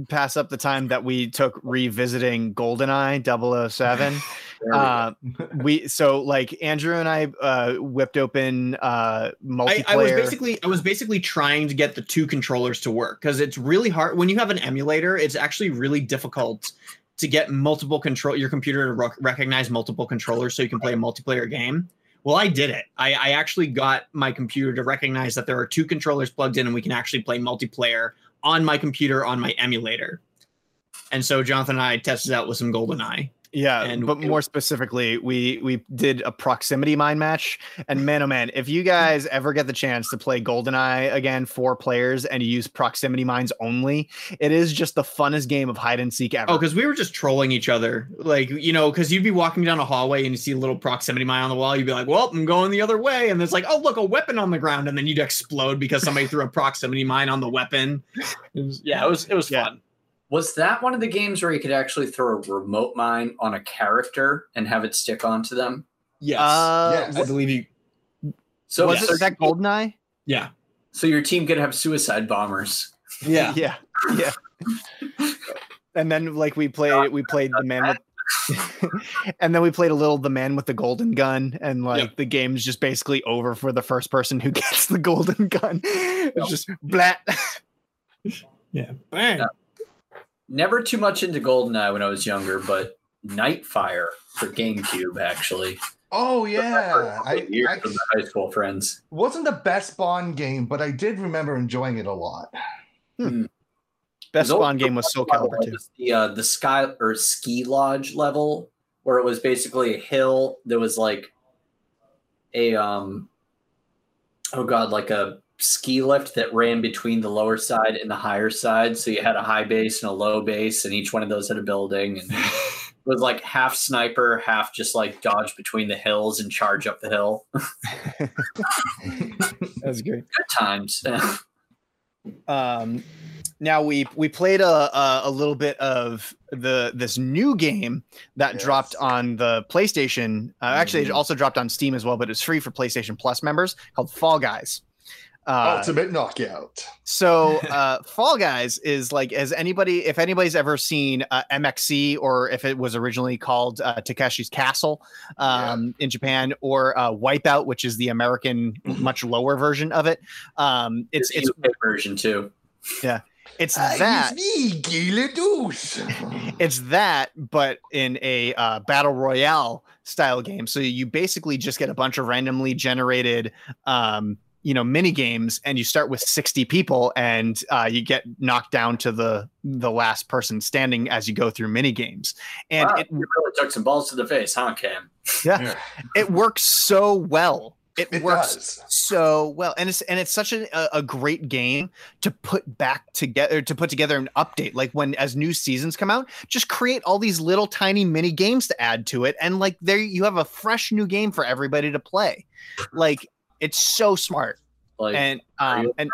pass up the time that we took revisiting GoldenEye 007. We. Uh, we so like Andrew and I uh, whipped open uh, multiplayer. I, I was basically I was basically trying to get the two controllers to work because it's really hard when you have an emulator. It's actually really difficult to get multiple control your computer to rec- recognize multiple controllers so you can play a multiplayer game. Well, I did it. I, I actually got my computer to recognize that there are two controllers plugged in and we can actually play multiplayer on my computer on my emulator. And so Jonathan and I tested out with some GoldenEye. Yeah, And but more specifically, we we did a proximity mine match, and man, oh man, if you guys ever get the chance to play GoldenEye again, four players, and you use proximity mines only, it is just the funnest game of hide and seek ever. Oh, because we were just trolling each other. Like, you know, because you'd be walking down a hallway and you see a little proximity mine on the wall. You'd be like, well, I'm going the other way. And there's like, oh, look, a weapon on the ground. And then you'd explode because somebody threw a proximity mine on the weapon. It was, yeah, it was, it was Yeah. fun. Was that one of the games where you could actually throw a remote mine on a character and have it stick onto them? Yes. uh, Yes. I believe you. So, was so, it that GoldenEye? Yeah. so your team could have suicide bombers. Yeah. yeah, yeah. and then like we played, we played the man with. and then we played a little the man with the golden gun and like Yep. the game's just basically over for the first person who gets the golden gun it's just blat Yeah. Bang. Yeah. Never too much into GoldenEye when I was younger, but Nightfire for GameCube actually. Oh yeah, I, Years I with my high school friends. wasn't the best Bond game, but I did remember enjoying it a lot. best Those- spawn game was soul calibur too was The uh, the sky or ski lodge level where it was basically a hill. There was like a um oh god, like a ski lift that ran between the lower side and the higher side. So you had a high base and a low base, and each one of those had a building. And it was like half sniper, half just like dodge between the hills and charge up the hill. that's great Good times. um now we we played a, a a little bit of the this new game that Yes. dropped on the PlayStation. Uh, Actually, it Mhm. also dropped on Steam as well, but it's free for PlayStation Plus members called Fall Guys. Uh, Ultimate knockout. so uh, Fall Guys is like as anybody if anybody's ever seen uh, MXC or if it was originally called uh, Takeshi's Castle um, in Japan or uh, Wipeout, which is the American much lower version of it. Um, it's it's it's version too. Yeah, it's Ah, that it's me, Guy Ledoux. it's that but in a uh, battle royale style game so you basically just get a bunch of randomly generated um you know mini games and you start with 60 people and uh, you get knocked down to the the last person standing as you go through mini games. And Wow, it you really took some balls to the face, huh, Cam? yeah. It works so well. It, It works does. so well. And it's and it's such a, a- a great game to put back together to put together an update. Like when as new seasons come out just create all these little tiny mini games to add to it. And like there you have a fresh new game for everybody to play. Like it's so smart Like and um and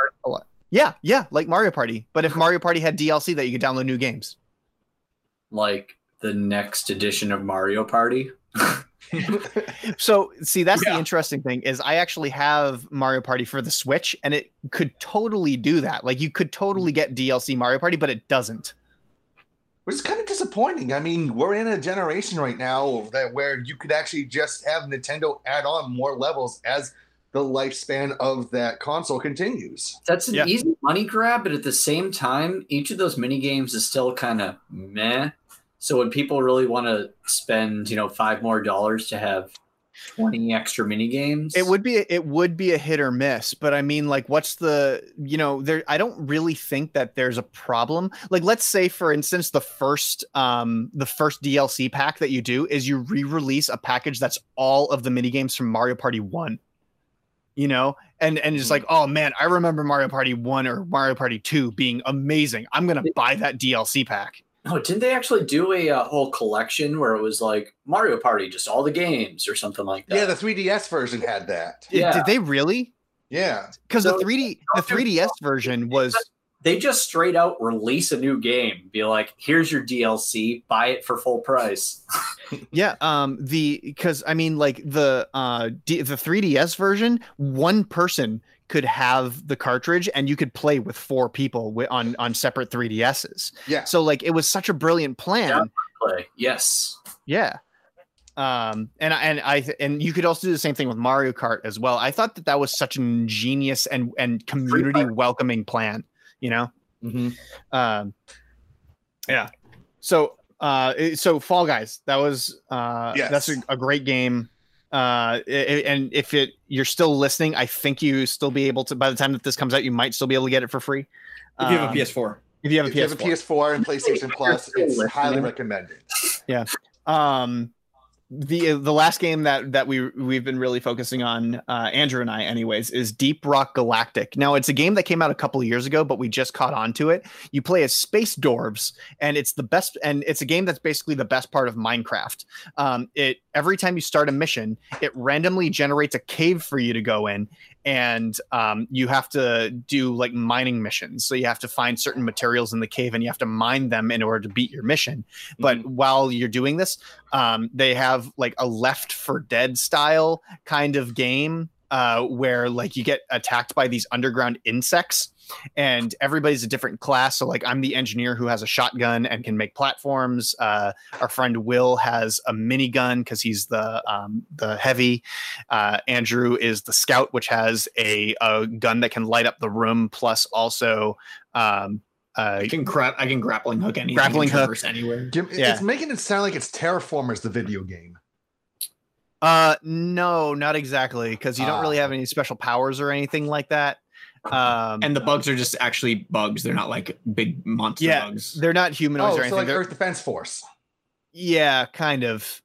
yeah yeah like mario party but if mario party had dlc that you could download new games like the next edition of Mario Party. So see, that's Yeah. the interesting thing is I actually have Mario Party for the Switch, and it could totally do that. Like you could totally get DLC Mario Party, but it doesn't. Which is kind of disappointing. I mean, we're in a generation right now that where you could actually just have Nintendo add on more levels as the lifespan of that console continues. That's an Yeah. easy money grab, but at the same time, each of those mini games is still kind of meh. So would people really want to spend, you know, five more dollars to have 20 extra mini games. It would be it would be a hit or miss, but I mean, like, what's the you know there? I don't really think that there's a problem. Like, let's say for instance, the first um the first DLC pack that you do is you re-release a package that's all of the mini games from Mario Party One. You know, and and it's like, oh man, I remember Mario Party One or Mario Party Two being amazing. I'm gonna buy that DLC pack. Oh, didn't they actually do a, uh whole collection where it was like Mario Party, just all the games or something like that? Yeah, the 3DS version had that. Did- Yeah. Did they really? Yeah. Because So- the 3D the 3DS version was they just straight out release a new game, be like, here's your DLC, buy it for full price. Yeah, um the because I mean like the uh D, the 3DS version, one person could have the cartridge and you could play with four people wi- on on separate 3DSs. Yeah. So like it was such a brilliant plan. Yeah. Play. Yes. Yeah. Um and I- and I and you could also do the same thing with Mario Kart as well. I thought that that was such an ingenious and and community welcoming plan, you know? hmm um yeah so uh so fall guys that was uh Yes. that's a, a great game uh i- i- and if it you're still listening i think you still be able to by the time that this comes out you might still be able to get it for free If you have Um, a PS4. if you have a If you have a PS4 PS4 and PlayStation Plus, it's highly recommended. Yeah um the the last game that that we we've been really focusing on uh andrew and i anyways is deep rock galactic. Now it's a game that came out a couple of years ago but we just caught on to it. You play as space dwarves and it's the best and it's a game that's basically the best part of minecraft. Um it every time you start a mission it randomly generates a cave for you to go in and um, you have to do like mining missions. So you have to find certain materials in the cave and you have to mine them in order to beat your mission. But while you're doing this um, they have like a left for dead style kind of game uh, where like you get attacked by these underground insects and everybody's a different class so like i'm the engineer who has a shotgun and can make platforms uh, our friend will has a minigun because he's the um, the heavy uh, andrew is the scout which has a, a gun that can light up the room plus also um, uh, I can grab. I can grappling hook anything. Grappling and hook. anywhere. Jim, Yeah. It's making it sound like it's Terraformers, the video game. Uh, no, not exactly, because you don't really Ah. have any special powers or anything like that. Um, And the bugs are just actually bugs. They're not like big monster yeah, bugs. they're not humanoids Oh, or so anything. like They're- Earth Defense Force. yeah, kind of.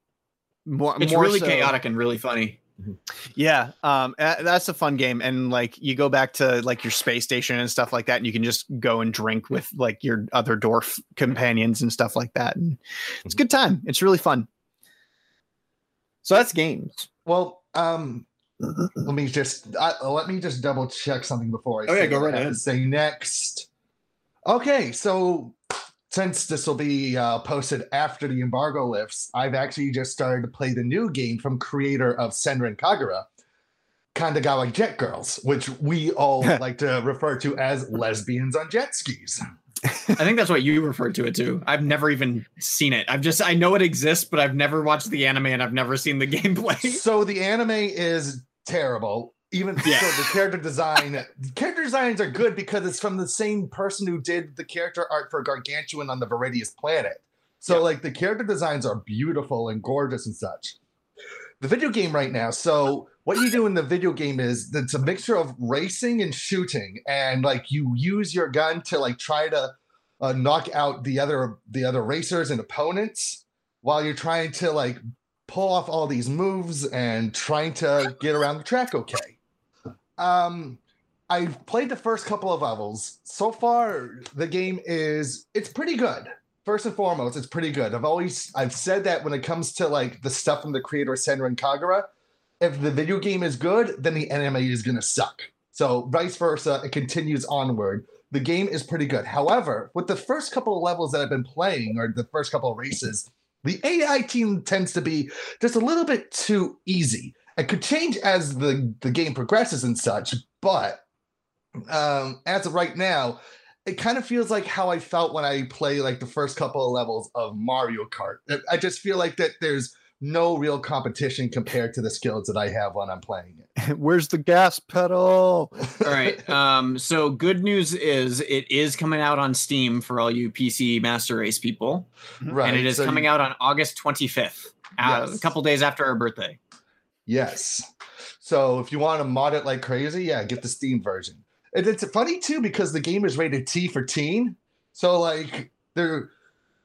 More, It's more really so- chaotic and really funny. Yeah, um, that's a fun game, and like you go back to like your space station and stuff like that, and you can just go and drink with like your other dwarf companions and stuff like that, and it's a good time. It's really fun. So that's games. Well, um, let me just uh, let me just double check something before I Oh, yeah, say go right ahead. say next. Okay, so since this will be uh, posted after the embargo lifts, I've actually just started to play the new game from creator of Senran Kagura, Kandagawa Jet Girls, which we all like to refer to as lesbians on jet skis. I think that's what you referred to it to. I've never even seen it. I've just I know it exists, but I've never watched the anime and I've never seen the gameplay. so the anime is terrible. Even Yeah. so, the character design, character designs are good because it's from the same person who did the character art for Gargantuan on the Viridius planet. So, like, the character designs are beautiful and gorgeous and such. The video game right now. So, what you do in the video game is it's a mixture of racing and shooting, and like you use your gun to like try to uh, knock out the other the other racers and opponents while you're trying to like pull off all these moves and trying to get around the track okay. Um I've played the first couple of levels. So far the game is it's pretty good. First and foremost, it's pretty good. I've always I've said that when it comes to like the stuff from the creator Senran Kagura, if the video game is good, then the anime is to suck. So vice versa, it continues onward. The game is pretty good. However, with the first couple of levels that I've been playing or the first couple of races, the AI team tends to be just a little bit too easy. It could change as the, the game progresses and such, but um, as of right now, it kind of feels like how I felt when I play like the first couple of levels of Mario Kart. I- I just feel like that there's no real competition compared to the skills that I have when I'm playing it. Where's the gas pedal? All right. Um, so good news is it is coming out on Steam for all you PC Master Race people, Right. and it is so coming you- out on August 25th, uh, Yes. a couple days after our birthday. Yes. So if you want to mod it like crazy, yeah, get the Steam version. And it's funny too because the game is rated T for teen. So like there,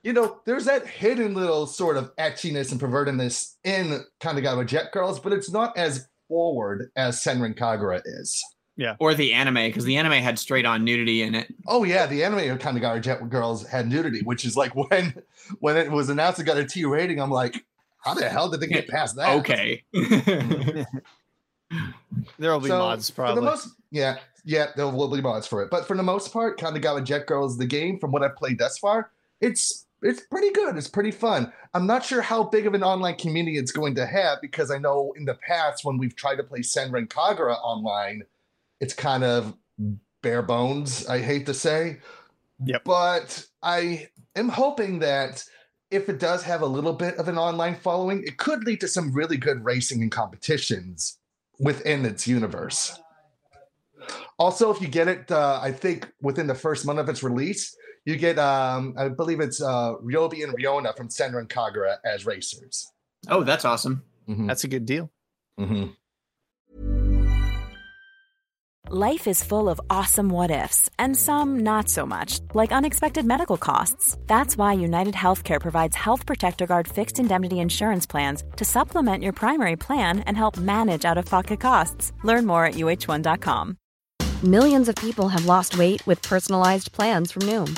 you know, there's that hidden little sort of etchiness and pervertedness in kind of Kandagawa Jet Girls, but it's not as forward as Senran Kagura is. Yeah. Or the anime, because the anime had straight on nudity in it. Oh yeah, the anime of Kandagawa Jet Girls had nudity, which is like when when it was announced it got a T rating, I'm like, how the hell did they get past that? Okay. There will be So, mods For probably. the most, yeah, yeah, there will be mods for it. But for the most part, kind of Kandagawa Jet Girls, the game, from what I've played thus far, it's it's pretty good. It's pretty fun. I'm not sure how big of an online community it's going to have because I know in the past when we've tried to play Senran Kagura online, it's kind of bare bones. I hate to say. Yep. But I am hoping that if it does have a little bit of an online following, it could lead to some really good racing and competitions within its universe. Also, if you get it, uh, I think within the first month of its release, you get, um, I believe it's uh, Ryobi and Ryona from Senran Kagura as racers. oh, that's awesome. Mhm, That's a good deal. Mm-hmm. Life is full of awesome what ifs, and some not so much, like unexpected medical costs. That's why United Healthcare provides Health Protector Guard fixed indemnity insurance plans to supplement your primary plan and help manage out of pocket costs. Learn more at uh1.com. Millions of people have lost weight with personalized plans from Noom,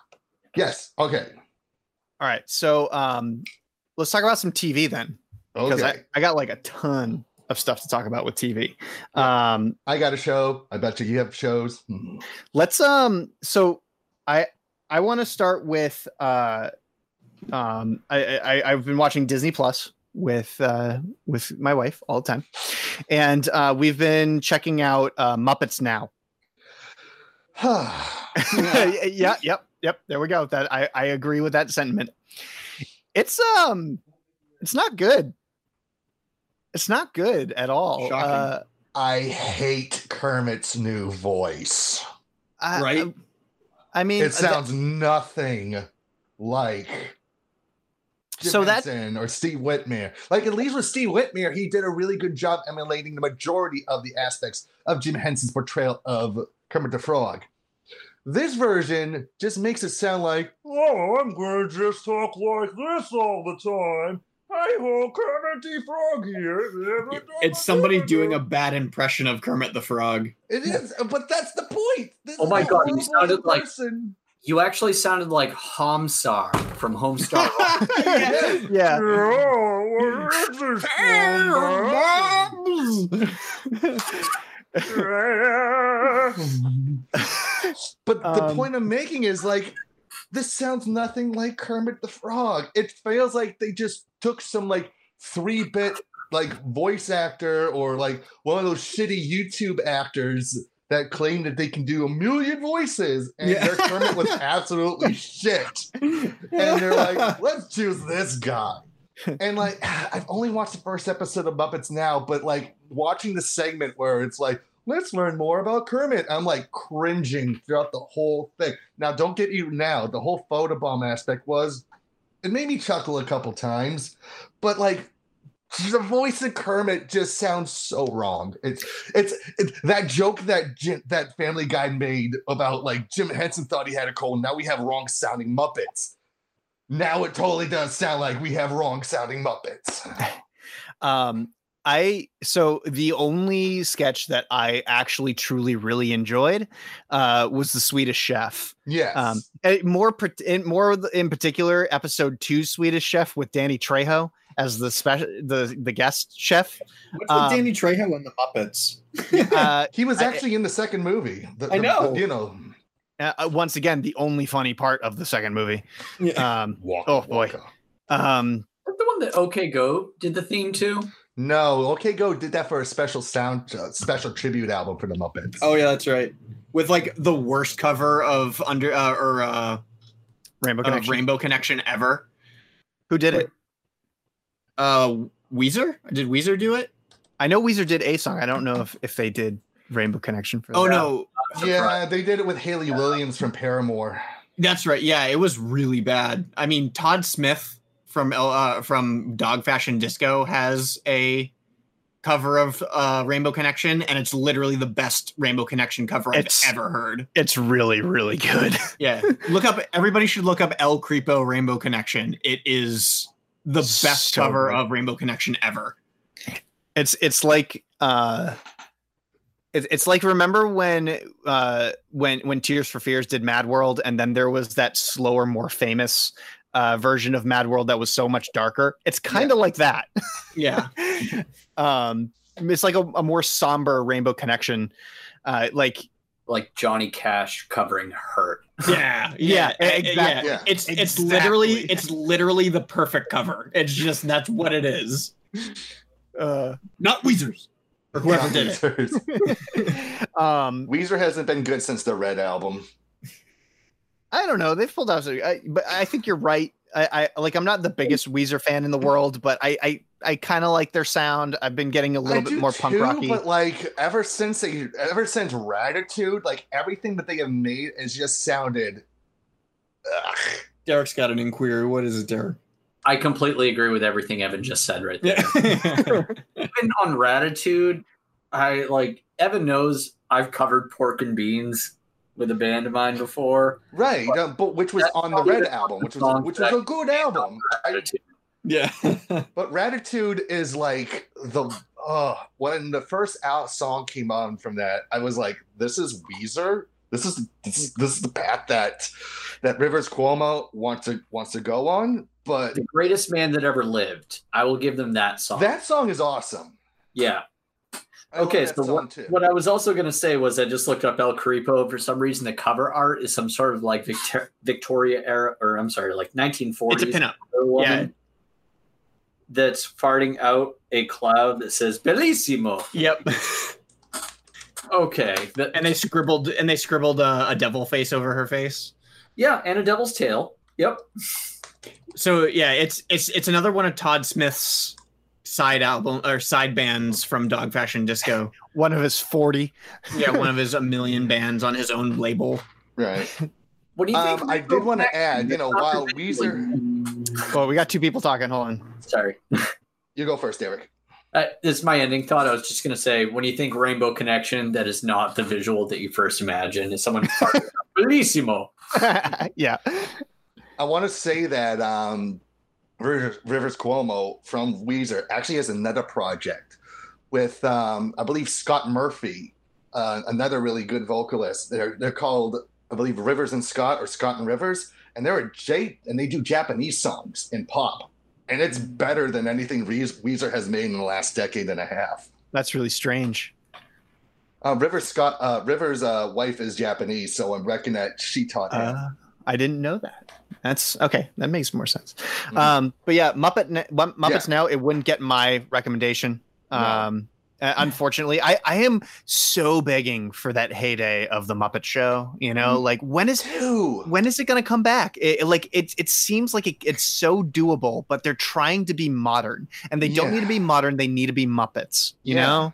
yes, okay. All right. So um let's talk about some TV then. Because Okay. I, I got like a ton of stuff to talk about with TV. Um I got a show. I bet you you have shows. Hmm. let's um so i i want to start with uh um I, I i've been watching disney plus with uh with my wife all the time and uh we've been checking out uh muppets now yeah yep yep there we go that i i agree with that sentiment it's um it's not good it's not good at all uh I hate Kermit's new voice. I, Right? i mean It sounds nothing like Jim So that- Henson or Steve Whitmire. Like at least with Steve Whitmire, he did a really good job emulating the majority of the aspects of Jim Henson's portrayal of Kermit the Frog. This version just makes it sound like, oh, I'm going to just talk like this all the time. Hi ho, Kermit the Frog here. It's somebody doing a bad impression of Kermit the Frog. It is, uh, but that's the point. This Oh my God, you horrible sounded like- person. You actually sounded like Homestar from Homestar. Runner. yeah Oh, what is this but the Um, point I'm making is like, this sounds nothing like Kermit the Frog. It feels like they just took some like three bit like voice actor or like one of those shitty YouTube actors that claim that they can do a million voices and Yeah. their Kermit was absolutely shit. And they're like, let's choose this guy. And like, I've only watched the first episode of Muppets now, but like watching the segment where it's like, let's learn more about Kermit. I'm like cringing throughout the whole thing. Now, don't get you now. The whole photobomb aspect was, it made me chuckle a couple times, but like, the voice of Kermit just sounds so wrong. It's it's, it's that joke that Jim, that Family Guy made about like Jim Henson thought he had a cold. Now we have wrong sounding Muppets. Now it totally does sound like we have wrong sounding Muppets. Um, I so the only sketch that I actually truly really enjoyed uh, was the Swedish Chef. Yes. Um, more in more in particular, episode two Swedish Chef with Danny Trejo as the special the the guest chef. What's with Um, Danny Trejo and the Muppets? Uh, he was I- actually in the second movie. The- I the- know. you know. Uh, once again, the only funny part of the second movie. Yeah. Um, Waka Oh, boy. Waka. um, the one that OK Go did the theme to. No, OK Go did that for a special sound, uh, special tribute album for the Muppets. Oh yeah, that's right. With like the worst cover of under uh, or uh, Rainbow Connection. Rainbow Connection ever. Who did it? Uh, Weezer did Weezer do it? I know Weezer did a song. I don't know if if they did Rainbow Connection for. Oh that. no, yeah, they did it with Hayley Williams from Paramore. that's right. Yeah, it was really bad. I mean, Todd Smith from uh, from Dog Fashion Disco has a cover of uh, Rainbow Connection, and it's literally the best Rainbow Connection cover It's- I've ever heard. It's really really good. Yeah, look up. Everybody should look up El Creepo Rainbow Connection. It is the best So cover good. of Rainbow Connection ever. It's it's like uh it's it's like remember when uh when when Tears for Fears did Mad World and then there was that slower, more famous uh version of Mad World that was so much darker. It's kind of like that. Yeah, um it's like a, a more somber rainbow connection. Uh like Like Johnny Cash covering "Hurt." yeah, Yeah, yeah, exactly. Yeah. It's it's literally it's literally the perfect cover. It's just that's what it is. uh Not Weezer's or whoever did it. Weezer. um Weezer hasn't been good since the Red album. I don't know. They've pulled out, I, but I think you're right. I, I like. I'm not the biggest Weezer fan in the world, but I, I, I kind of like their sound. I've been getting a little I bit do more punk too, rocky. But like ever since they, ever since Raditude, like everything that they have made has just sounded. Ugh. Derek's got an inquiry. What is it, Derek? I completely agree with everything Evan just said right there. Yeah. Even on Raditude, I like Evan knows I've covered Pork and Beans with a band of mine before. Right, uh, but which was on the Red album, which was which was a good album. Raditude. yeah. but Raditude is like the uh when the first out song came on from that, I was like, this is Weezer. This is this, this is the path that that Rivers Cuomo wants to wants to go on. But The greatest man that ever lived. I will give them that song. that song is awesome. yeah. I Okay, so what, what I was also going to say was I just looked up El Creepo. For some reason, the cover art is some sort of like Victor- Victoria era, or I'm sorry, like 1940s. It's a pinup. woman Yeah. That's farting out a cloud that says "Bellissimo." Yep. Okay, that, and they scribbled and they scribbled uh, a devil face over her face. yeah, and a devil's tail. Yep. So yeah, it's it's it's another one of Todd Smith's side album or side bands from Dog Fashion Disco. One of his forty. Yeah, one of his a million bands on his own label. right. What do you think? Um, I did want to add, you know, while Weezer, Oh, we got two people talking. Hold on. Sorry. you go first, Derek. Uh, this is my ending thought. I was just going to say, when you think Rainbow Connection, that is not the visual that you first imagine. Is someone bellissimo? yeah. I want to say that um, Rivers, Cuomo from Weezer actually has another project with, um, I believe, Scott Murphy, uh, another really good vocalist. They're they're called, I believe, Rivers and Scott or Scott and Rivers, and they're a J and they do Japanese songs in pop, and it's better than anything Weezer has made in the last decade and a half. That's really strange. Uh, Rivers Scott uh, Rivers' uh, wife is Japanese, so I'm reckoning that she taught him. Uh, I didn't know that. That's okay. That makes more sense. Mhm. Um, but yeah, Muppet Muppets Yeah. now it wouldn't get my recommendation. Um, uh, unfortunately, I I am so begging for that heyday of the Muppet Show. You know, Mm. like when is who when is it going to come back? It, like it it seems like it, it's so doable, but they're trying to be modern, and they don't need to be modern. They need to be Muppets. You Yeah. know.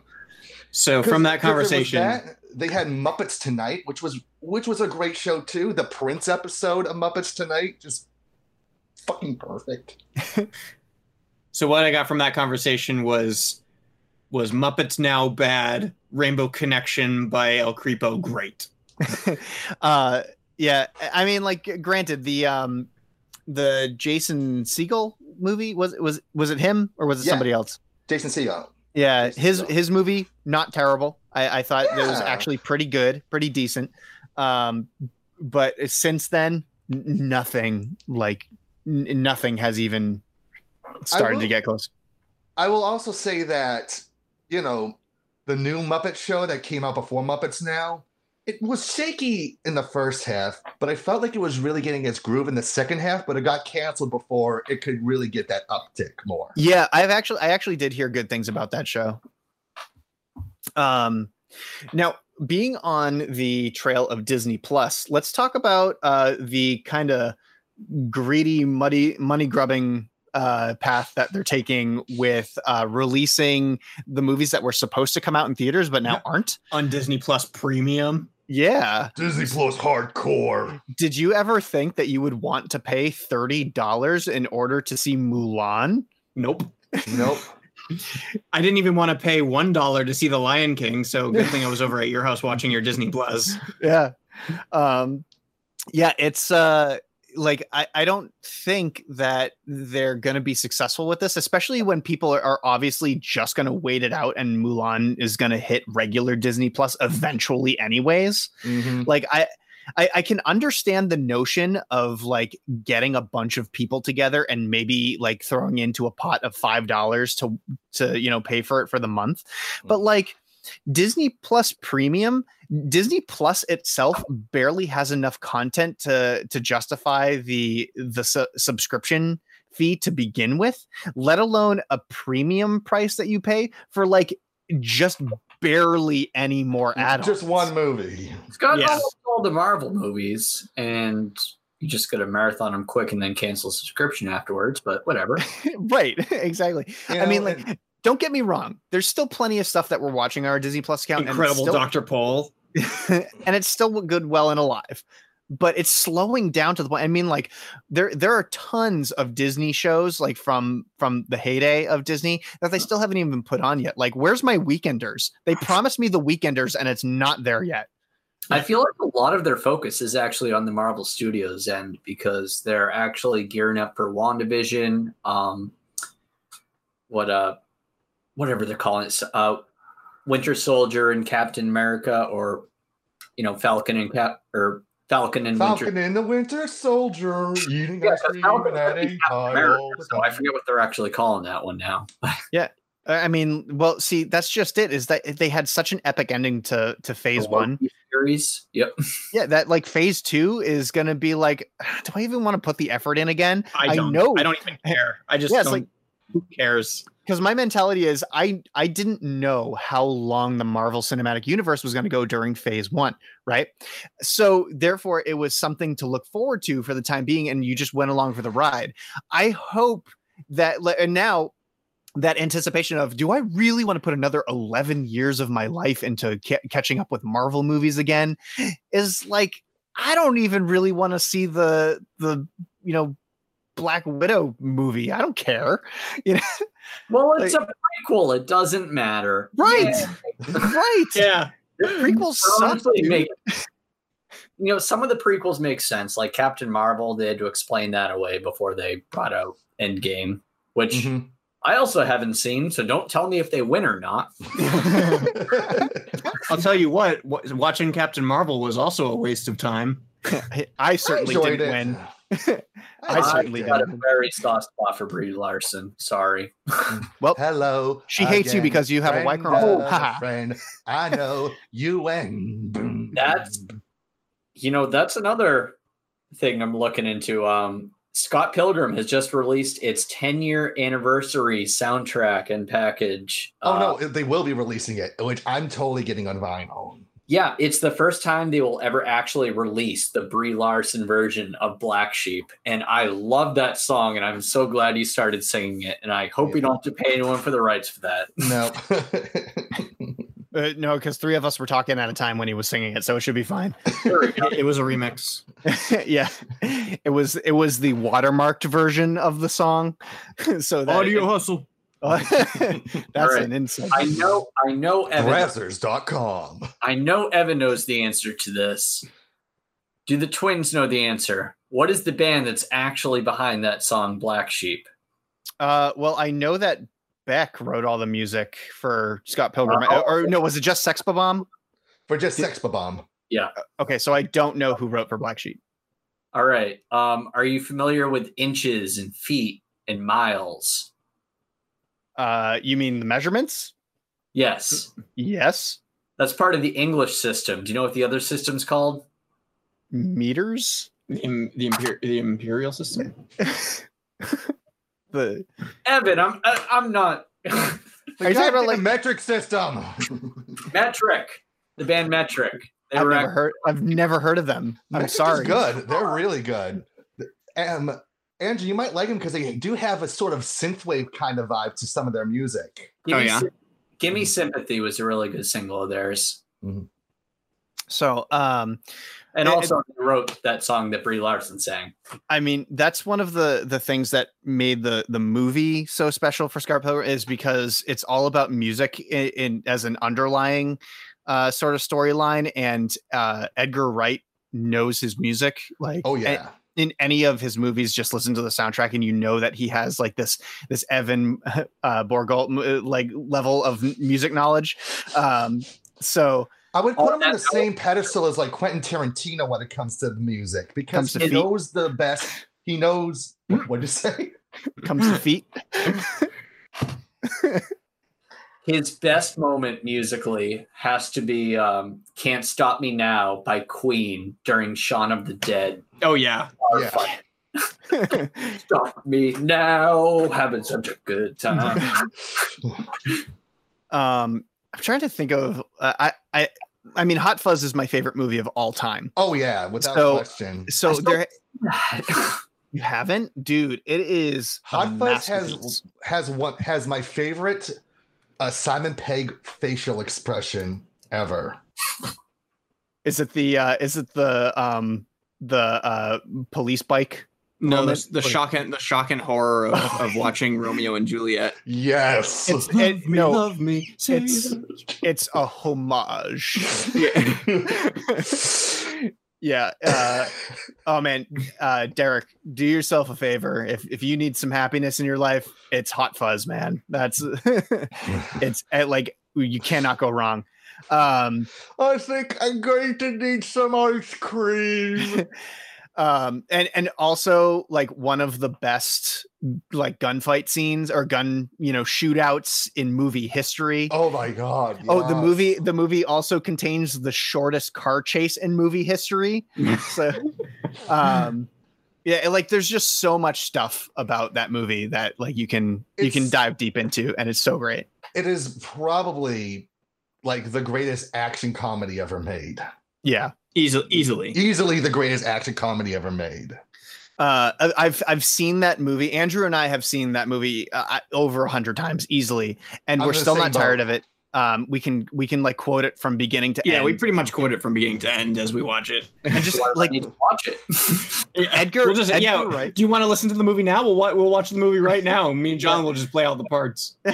So from that conversation, that, they had Muppets Tonight, which was which was a great show too. The Prince episode of Muppets Tonight, just fucking perfect. so what I got from that conversation was was Muppets Now bad, Rainbow Connection by El Creepo great. uh yeah i mean like granted the um the jason Segel movie was was was it him or was it Yeah. somebody else Jason Segel. Yeah his his movie not terrible. I i thought it was actually pretty good pretty decent. Um but since then n- nothing like n- nothing has even started to get close. I will also say that you know the new Muppet show that came out before Muppets Now it was shaky in the first half, but I felt like it was really getting its groove in the second half, but it got canceled before it could really get that uptick more. Yeah, I've actually I actually did hear good things about that show. Um now being on the trail of Disney Plus, let's talk about uh the kind of greedy muddy money grubbing uh, path that they're taking with uh, releasing the movies that were supposed to come out in theaters but now aren't on Disney Plus Premium. Yeah. Disney Plus hardcore. Did you ever think that you would want to pay $30 in order to see Mulan? Nope. Nope. I didn't even want to pay one dollar to see The Lion King, so good thing I was over at your house watching your Disney Plus. Yeah. Um yeah, it's uh like I, I don't think that they're going to be successful with this, especially when people are, are obviously just going to wait it out and Mulan is going to hit regular Disney Plus eventually, anyways. Mm-hmm. Like I, I, I can understand the notion of like getting a bunch of people together and maybe like throwing into a pot of five dollars to to you know pay for it for the month, but like Disney Plus Premium, Disney Plus itself barely has enough content to to justify the the su- subscription fee to begin with, let alone a premium price that you pay for like just barely any more add-ons. Just one movie. It's got Yeah. almost all the Marvel movies, and you just got to marathon them quick and then cancel subscription afterwards. But whatever. right, exactly. You I mean, know, like, don't get me wrong. There's still plenty of stuff that we're watching on our Disney Plus account. Incredible still- Dr. Paul. and it's still good, well, and alive. But it's slowing down to the point. I mean, like there there are tons of Disney shows, like from from the heyday of Disney, that they still haven't even put on yet. Like, where's my Weekenders? They promised me the Weekenders, and it's not there yet. I feel like a lot of their focus is actually on the Marvel Studios end because they're actually gearing up for WandaVision, um, what uh, whatever they're calling it, uh, Winter Soldier and Captain America, or you know Falcon and Cap or Falcon and Winter. Falcon and the Winter Soldier eating Yeah, ice 'cause cream Falcon and would be adding Captain pie America, so I forget what they're actually calling that one now. yeah. I mean, well, see, that's just it. Is that they had such an epic ending to to Phase The One. Series. Yep. Yeah, that like Phase Two is gonna be like, do I even want to put the effort in again? I don't know I don't even care. I just Yeah, don't, like- who cares? because my mentality is I I didn't know how long the Marvel Cinematic Universe was going to go during Phase One, right? So therefore, it was something to look forward to for the time being, and you just went along for the ride. I hope that and now that anticipation of do I really want to put another 11 years of my life into ca- catching up with Marvel movies again is like I don't even really want to see the the you know Black Widow movie. I don't care. You know, Well, it's a prequel. It doesn't matter. right. Yeah. right. Yeah. The prequels suck. Honestly, dude. make, you know, some of the prequels make sense. Like Captain Marvel, they had to explain that away before they brought out Endgame, which Mhm. I also haven't seen. So don't tell me if they win or not. I'll tell you what, watching Captain Marvel was also a waste of time. I, I certainly enjoyed didn't it. win. I I certainly got a didn't. very soft spot for Brie Larson. Sorry. Well, Hello. She hates you because you have a white friend girl. of Haha. a friend. I know you and That's you know that's another thing I'm looking into. Um, Scott Pilgrim has just released its 10 year anniversary soundtrack and package. Oh Uh, no, they will be releasing it, which I'm totally getting on vinyl. Yeah, it's the first time they will ever actually release the Brie Larson version of Black Sheep. And I love that song, and I'm so glad you started singing it. And I hope we don't have to pay anyone for the rights for that. No. Uh, no, because three of us were talking at a time when he was singing it, so it should be fine. It was a remix. yeah, it was it was the watermarked version of the song. so that Audio hustle. that's Alright. an insult. I know, I know, Evan. Brazzers.com. I know Evan knows the answer to this. Do the twins know the answer? What is the band that's actually behind that song, Black Sheep? Uh, well, I know that Beck wrote all the music for Scott Pilgrim, Oh. or no, was it just Sex Bomb? For just Sex Bomb. Yeah. Okay, so I don't know who wrote for Black Sheep. All right. Um, are you familiar with inches and feet and miles? Uh, you mean the measurements? Yes. Yes. That's part of the English system. Do you know what the other system's called? Meters. The, im- the, imper- the imperial system. The Evan, I'm I, I'm not Are you talking about, like- metric system? metric. The band Metric. They I've never act- heard. I've never heard of them. I'm Metric is sorry. good. They're really good. Um, Andrew, you might like them because they do have a sort of synthwave kind of vibe to some of their music. Give Oh, me yeah? Sym- Give me sympathy was a really good single of theirs, So, um, and And- also they wrote that song that Brie Larson sang. I mean, that's one of the the things that made the the movie so special for Scott Pilgrim is because it's all about music in, in as an underlying uh, sort of storyline, and uh, Edgar Wright knows his music. Like, Oh a- yeah, in any of his movies, just listen to the soundtrack, and you know that he has like this this Evan uh, Borgolt uh, like level of music knowledge. Um, so I would Oh, put him on the same pedestal as like Quentin Tarantino when it comes to the music because he feet. knows the best. He knows what to say. comes to feet. His best moment musically has to be um, "Can't Stop Me Now" by Queen during Shaun of the Dead. Oh yeah. Yeah. Stop me now, having such a good time. um i'm trying to think of uh, i i i mean hot fuzz is my favorite movie of all time Oh yeah, without So- question. so there you haven't dude it is Hot Fuzz has masterpiece. has one has my favorite uh, Simon Pegg facial expression ever. is it the uh is it the um the uh police bike No, moment? the, the shock and the shock and horror of, of watching Romeo and Juliet. Yes. it's it, no love me. it's it's a homage yeah uh oh man uh derek do yourself a favor if if you need some happiness in your life it's hot fuzz man that's it's uh, like you cannot go wrong um I think I'm going to need some ice cream. um and and also like one of the best like gunfight scenes or gun you know shootouts in movie history oh my god. Oh, the movie the movie also contains the shortest car chase in movie history. so um yeah, like there's just so much stuff about that movie that like you can you can dive deep into and it's so great. It is probably like the greatest action comedy ever made. Yeah. Easily, easily. Easily the greatest action comedy ever made. Uh I've I've seen that movie. Andrew and I have seen that movie uh, over a hundred times easily and I'm we're still not tired of it. Um we can we can like quote it from beginning to Yeah, end. Yeah, we pretty much quote it from beginning to end as we watch it. and just Why do I like need to watch it. Edgar, We'll just, Edgar yeah. Wright. Do you want to listen to the movie now? We'll wa- we'll watch the movie right now. Me and John will just play all the parts.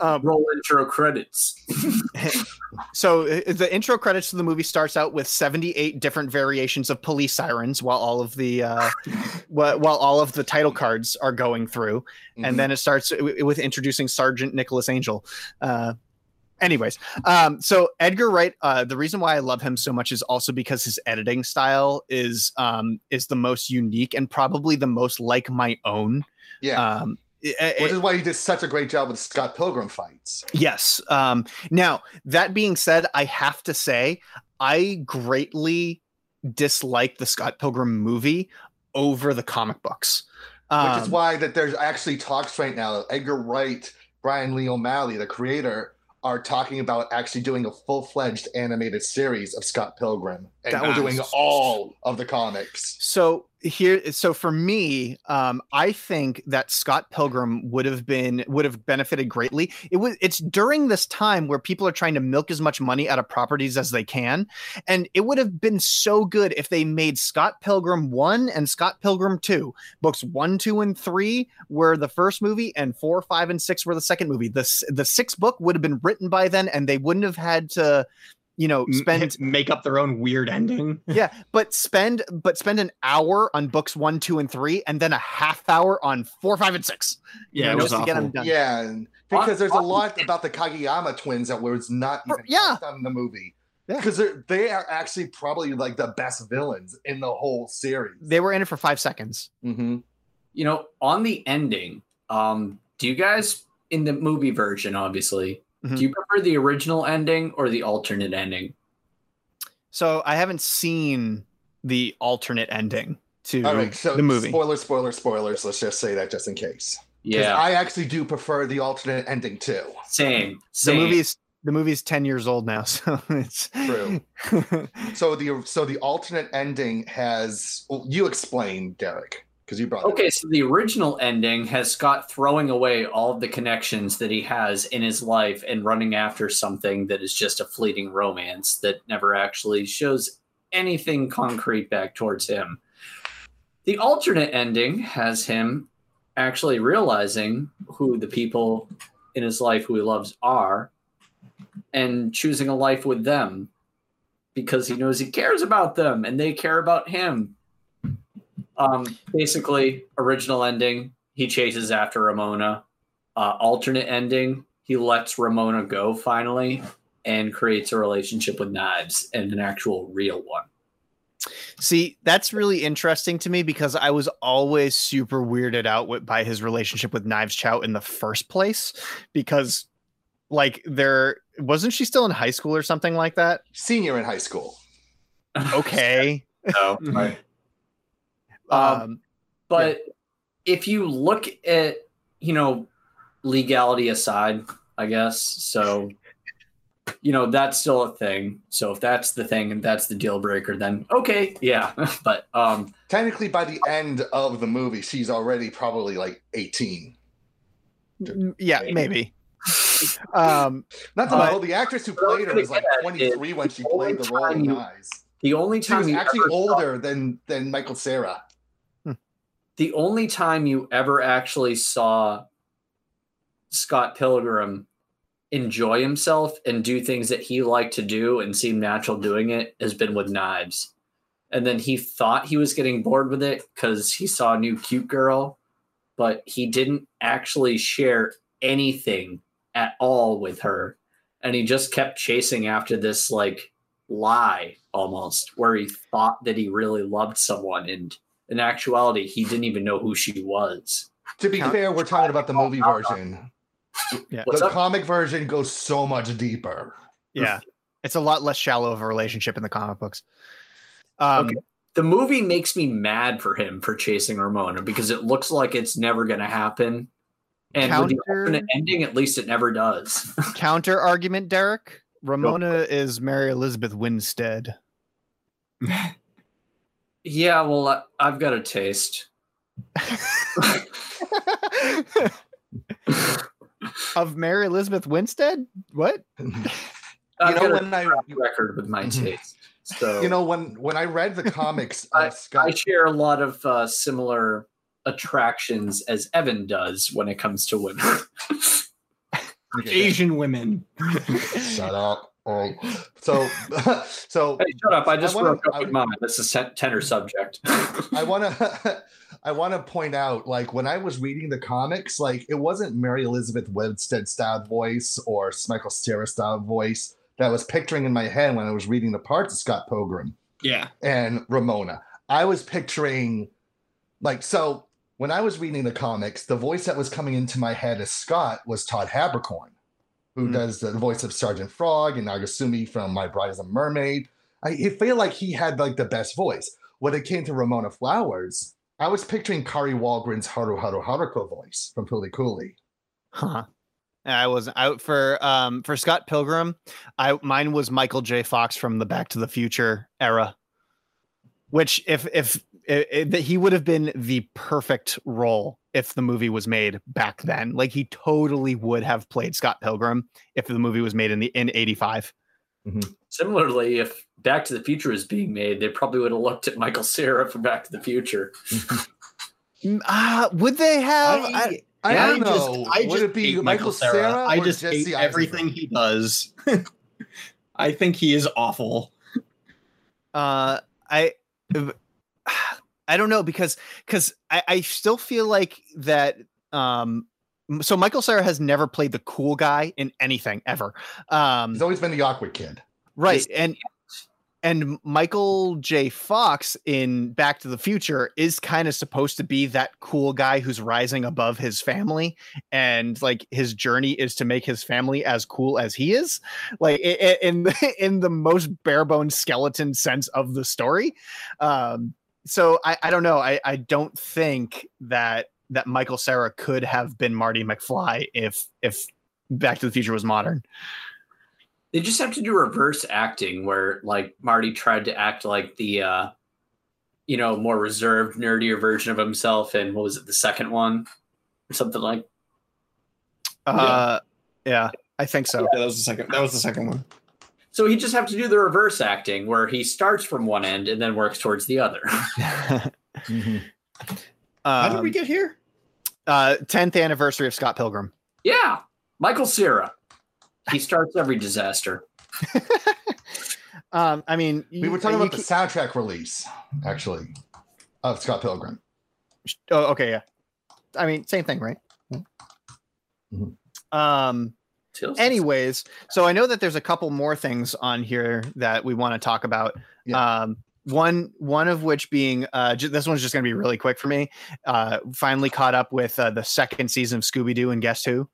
um, Roll intro credits. so the intro credits to the movie starts out with 78 different variations of police sirens while all of the uh while all of the title cards are going through Mhm. and then it starts with introducing sergeant nicholas angel uh anyways um so edgar wright uh the reason why i love him so much is also because his editing style is um is the most unique and probably the most like my own yeah. um it- Which is why he did such a great job with Scott Pilgrim fights. Yes. Um, now, that being said, I have to say, I greatly dislike the Scott Pilgrim movie over the comic books. Which is Um, why that there's actually talks right now. Edgar Wright, Brian Lee O'Malley, the creator, are talking about actually doing a full-fledged animated series of Scott Pilgrim and That doing all of the comics. so here so for me um i think that scott pilgrim would have been would have benefited greatly. It was it's during this time where people are trying to milk as much money out of properties as they can and it would have been so good if they made scott pilgrim 1 and scott pilgrim 2 books 1 2 and 3 were the first movie and 4 5 and 6 were the second movie. The the sixth book would have been written by then and they wouldn't have had to you know spend spend make up their own weird ending. yeah, but spend but spend an hour on books one, two, and three, and then a half hour on four, five, and six. Yeah, You know, was just to get them done. Yeah, and because there's a lot about the Kageyama twins that was not even yeah. on in the movie. Because they're they are actually probably like the best villains in the whole series. They were in it for five seconds. hmm You know, on the ending, um, do you guys in the movie version, obviously, Mm-hmm. Do you prefer the original ending or the alternate ending? So I haven't seen the alternate ending to All right, so the movie. spoiler, spoiler, spoilers. Let's just say that just in case. Yeah, I actually do prefer the alternate ending too. same. The movie's the movie's ten years old now, so it's True. So the so the alternate ending has well, you explain, Derek, because you brought Okay, so the original ending has Scott throwing away all of the connections that he has in his life and running after something that is just a fleeting romance that never actually shows anything concrete back towards him. The alternate ending has him actually realizing who the people in his life who he loves are and choosing a life with them because he knows he cares about them and they care about him um, basically, original ending, he chases after Ramona. Uh, alternate ending, he lets Ramona go finally and creates a relationship with Knives and an actual real one. See, that's really interesting to me because I was always super weirded out with, by his relationship with Knives Chow in the first place because like there wasn't she still in high school or something like that? Senior in high school. Okay. So, right. Um But if you look at, you know, legality aside, I guess, so, you know, that's still a thing. So if that's the thing and that's the deal breaker, then okay, yeah. but um, Technically, by the end of the movie, she's already probably like 18. yeah, maybe. Um Not to But- know, the actress who what I was played her was like 23 when she played the role in Eyes. the only She time was actually ever saw- older than than Michael Cera. The only time you ever actually saw Scott Pilgrim enjoy himself and do things that he liked to do and seem natural doing it has been with knives. And then he thought he was getting bored with it because he saw a new cute girl, but he didn't actually share anything at all with her. And he just kept chasing after this like lie almost, where he thought that he really loved someone. And in actuality, he didn't even know who she was. To be Count- fair, we're talking about the movie version. Yeah. What's the up? comic version goes so much deeper. yeah. It's a lot less shallow of a relationship in the comic books. Um Okay. The movie makes me mad for him for chasing Ramona because it looks like it's never going to happen. And with the alternate ending, at least it never does. counter argument, Derek. Ramona is Mary Elizabeth Winstead. yeah, well, I, I've got a taste. of Mary Elizabeth Winstead? What? I've know, got when I- record with my taste. So You know, when when I read the comics I- Scott I share a lot of uh, similar attractions as Evan does when it comes to women. Asian women. Shut up. All right. So, so hey, shut up! I just wanna- broke up I- with mine. This is a tenor subject. I want to, I want to point out, like when I was reading the comics, like it wasn't Mary Elizabeth Winstead style voice or Michael Cera style voice that I was picturing in my head when I was reading the parts of Scott Pilgrim Yeah. and Ramona. I was picturing, like, so when I was reading the comics, the voice that was coming into my head as Scott was Todd Haberkorn, who Hmm. does the voice of Sergeant Frog and Nagasumi from My Bride is a Mermaid. I, I feel like he had like the best voice. When it came to Ramona Flowers, I was picturing Kari Wahlgren's Haru Haru Haruko voice from Fooly Cooly. Huh. I was out for um for Scott Pilgrim. I mine was Michael J. Fox from the Back to the Future era. Which if if i- i- that he would have been the perfect role if the movie was made back then. Like he totally would have played Scott Pilgrim if the movie was made in the in 85. Similarly, if Back to the Future was being made, they probably would have looked at Michael Cera from Back to the Future. Mm, Ah, would they have? I- I Yeah, don't just- know. I Would just it be hate Michael Cera. Cera I just Jesse hate everything he does. I think he is awful. uh i i don't know because because I, I still feel like that um so michael Cera has never played the cool guy in anything ever um He's always been the awkward kid. right and and Michael J. Fox in Back to the Future is kind of supposed to be that cool guy who's rising above his family, and like his journey is to make his family as cool as he is, like i- i- in the, in the most bare bones skeleton sense of the story. Um, so I, I don't know. I, I don't think that that Michael Cera could have been Marty McFly if if Back to the Future was modern. They just have to do reverse acting where like Marty tried to act like the uh you know, more reserved, nerdier version of himself and what was it, the second one? Or something like Uh, yeah, I think so. Yeah, that was the second. That was the second one. So he just have to do the reverse acting where he starts from one end and then works towards the other. Mhm. How did we Um, get here? uh 10th anniversary of Scott Pilgrim. yeah. Michael Cera. He starts every disaster. Um, I mean, We were talking about the ke- soundtrack release, actually, of Scott Pilgrim. Oh, okay, yeah. I mean, same thing, right? Mhm. Um. Tills- Anyways, so I know that there's a couple more things on here that we want to talk about. Yeah. Um, one one of which being uh, ju- this one's just going to be really quick for me. Uh, finally caught up with uh, the second season of Scooby Doo and Guess Who,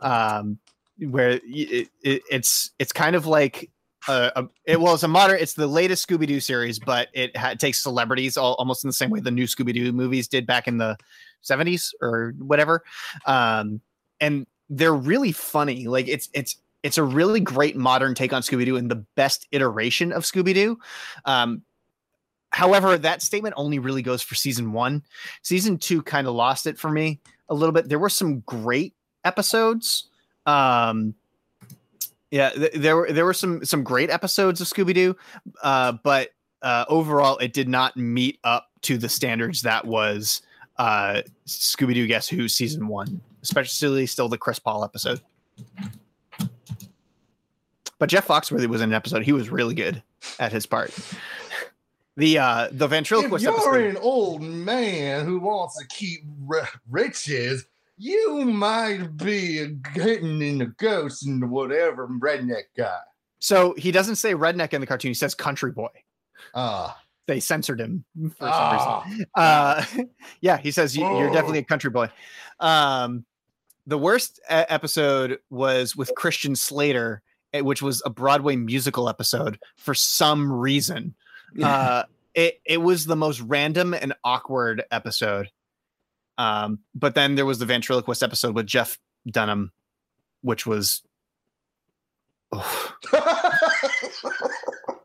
um, where it, it, it's it's kind of like. Uh, a, it well, it's a modern. It's the latest Scooby Doo series, but it ha- takes celebrities all, almost in the same way the new Scooby Doo movies did back in the '70s or whatever. Um, and they're really funny. Like it's it's it's a really great modern take on Scooby Doo and the best iteration of Scooby Doo. Um, however, that statement only really goes for season one. Season two kind of lost it for me a little bit. There were some great episodes. Um, yeah, th- there were there were some some great episodes of Scooby Doo, uh, but uh, overall, it did not meet up to the standards that was uh, Scooby Doo Guess Who season one, especially still the Chris Paul episode. But Jeff Foxworthy was in an episode. He was really good at his part. The uh the If ventriloquist you're episode. an old man who wants to keep r- riches, you might be getting in the ghost and whatever redneck guy. So he doesn't say redneck in the cartoon. He says country boy. Ah, They censored him for some ah. reason. Uh, yeah, he says you're definitely a country boy. Um, the worst episode was with Christian Slater, eh, which was a Broadway musical episode for some reason. Uh, it it was the most random and awkward episode. Um, but then there was the ventriloquist episode with Jeff Dunham, which was oh,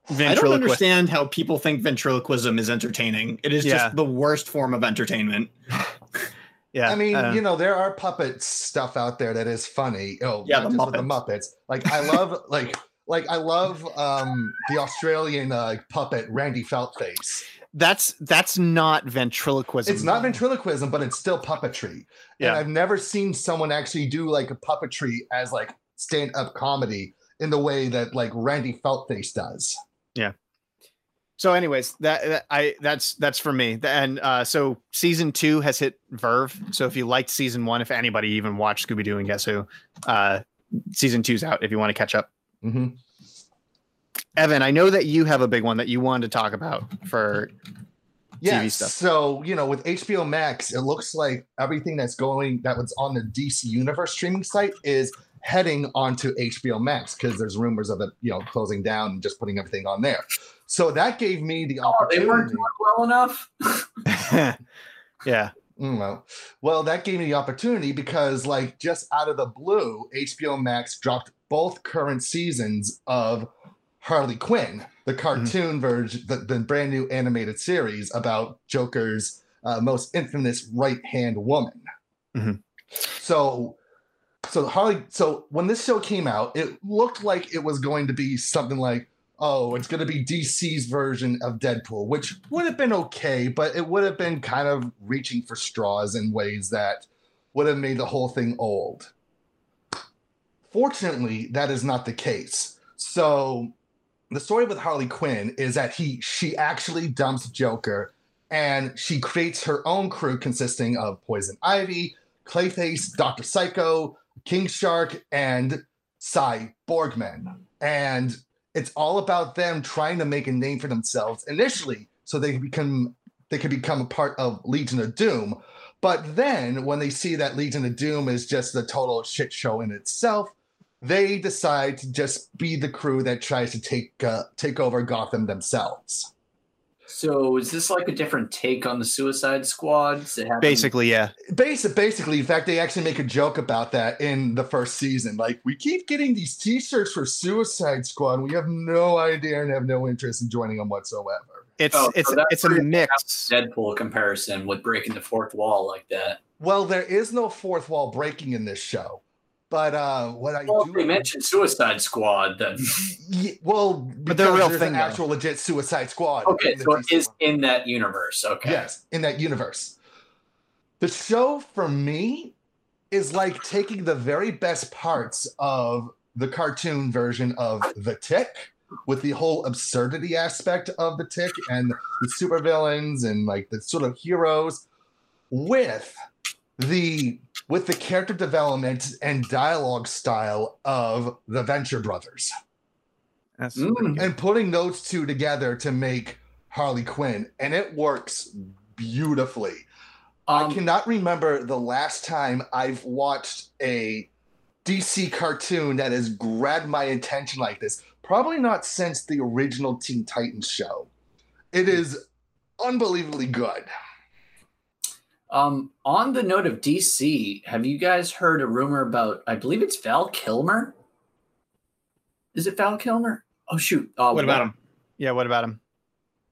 I don't understand how people think ventriloquism is entertaining. It is Yeah. just the worst form of entertainment. Yeah, I mean, uh, you know, there are puppet stuff out there that is funny. Oh, Yeah, the just with the Muppets. Like I love, like, like I love um the Australian uh, puppet Randy Feltface. that's that's not ventriloquism. It's not ventriloquism, but it's still puppetry. Yeah. And I've never seen someone actually do like a puppetry as like stand-up comedy in the way that like Randy Feltface does. So, anyways, that, that- I that's that's for me. And uh, so season two has hit Verve. So if you liked season one, if anybody even watched Scooby Doo and Guess Who, uh, season two's out. If you want to catch up, hmm Evan, I know that you have a big one that you wanted to talk about for Yeah. TV stuff. So you know, with HBO Max, it looks like everything that's going that was on the DC Universe streaming site is heading onto HBO Max because there's rumors of it, you know, closing down and just putting everything on there. So that gave me the Oh, they weren't opportunity. doing well enough. yeah. Mm, well, well, that gave me the opportunity because, like, just out of the blue, HBO Max dropped both current seasons of Harley Quinn, the cartoon version, the, the brand new animated series about Joker's uh, most infamous right hand woman. Mhm. So, so Harley. So when this show came out, it looked like it was going to be something like oh, it's going to be DC's version of Deadpool, which would have been okay, but it would have been kind of reaching for straws in ways that would have made the whole thing old. Fortunately, that is not the case. So, the story with Harley Quinn is that he she actually dumps Joker and she creates her own crew consisting of Poison Ivy, Clayface, Dr. Psycho, King Shark, and Sy Borgman. And it's all about them trying to make a name for themselves initially so they can become they can become a part of Legion of Doom. But then when they see that Legion of Doom is just a total shit show in itself, they decide to just be the crew that tries to take uh, take over Gotham themselves. So is this like a different take on the Suicide Squad? Does it happen- Basically, yeah. Basic, basically, in fact, they actually make a joke about that in the first season. Like, we keep getting these T-shirts for Suicide Squad. And we have no idea and have no interest in joining them whatsoever. It's Oh, it's that's it's a pretty mix. Deadpool comparison with breaking the fourth wall like that. Well, there is no fourth wall breaking in this show, but uh, what I Well, do if they mentioned Suicide Squad, then Ye- well, But they're real thing, an though. actual legit Suicide Squad. okay, so it DC is in that universe. Okay, Yes, in that universe. The show for me is like taking the very best parts of the cartoon version of The Tick with the whole absurdity aspect of The Tick and the supervillains and like the sort of heroes with the with the character development and dialogue style of the Venture Brothers Mm. and putting those two together to make Harley Quinn, and it works beautifully. I Um, cannot remember the last time I've watched a DC cartoon that has grabbed my attention like this. Probably not since the original Teen Titans show. It is unbelievably good. Um, on the note of DC, have you guys heard a rumor about? I believe it's Val Kilmer. Is it Val Kilmer? Oh shoot! Uh, what about him? Yeah, what about him?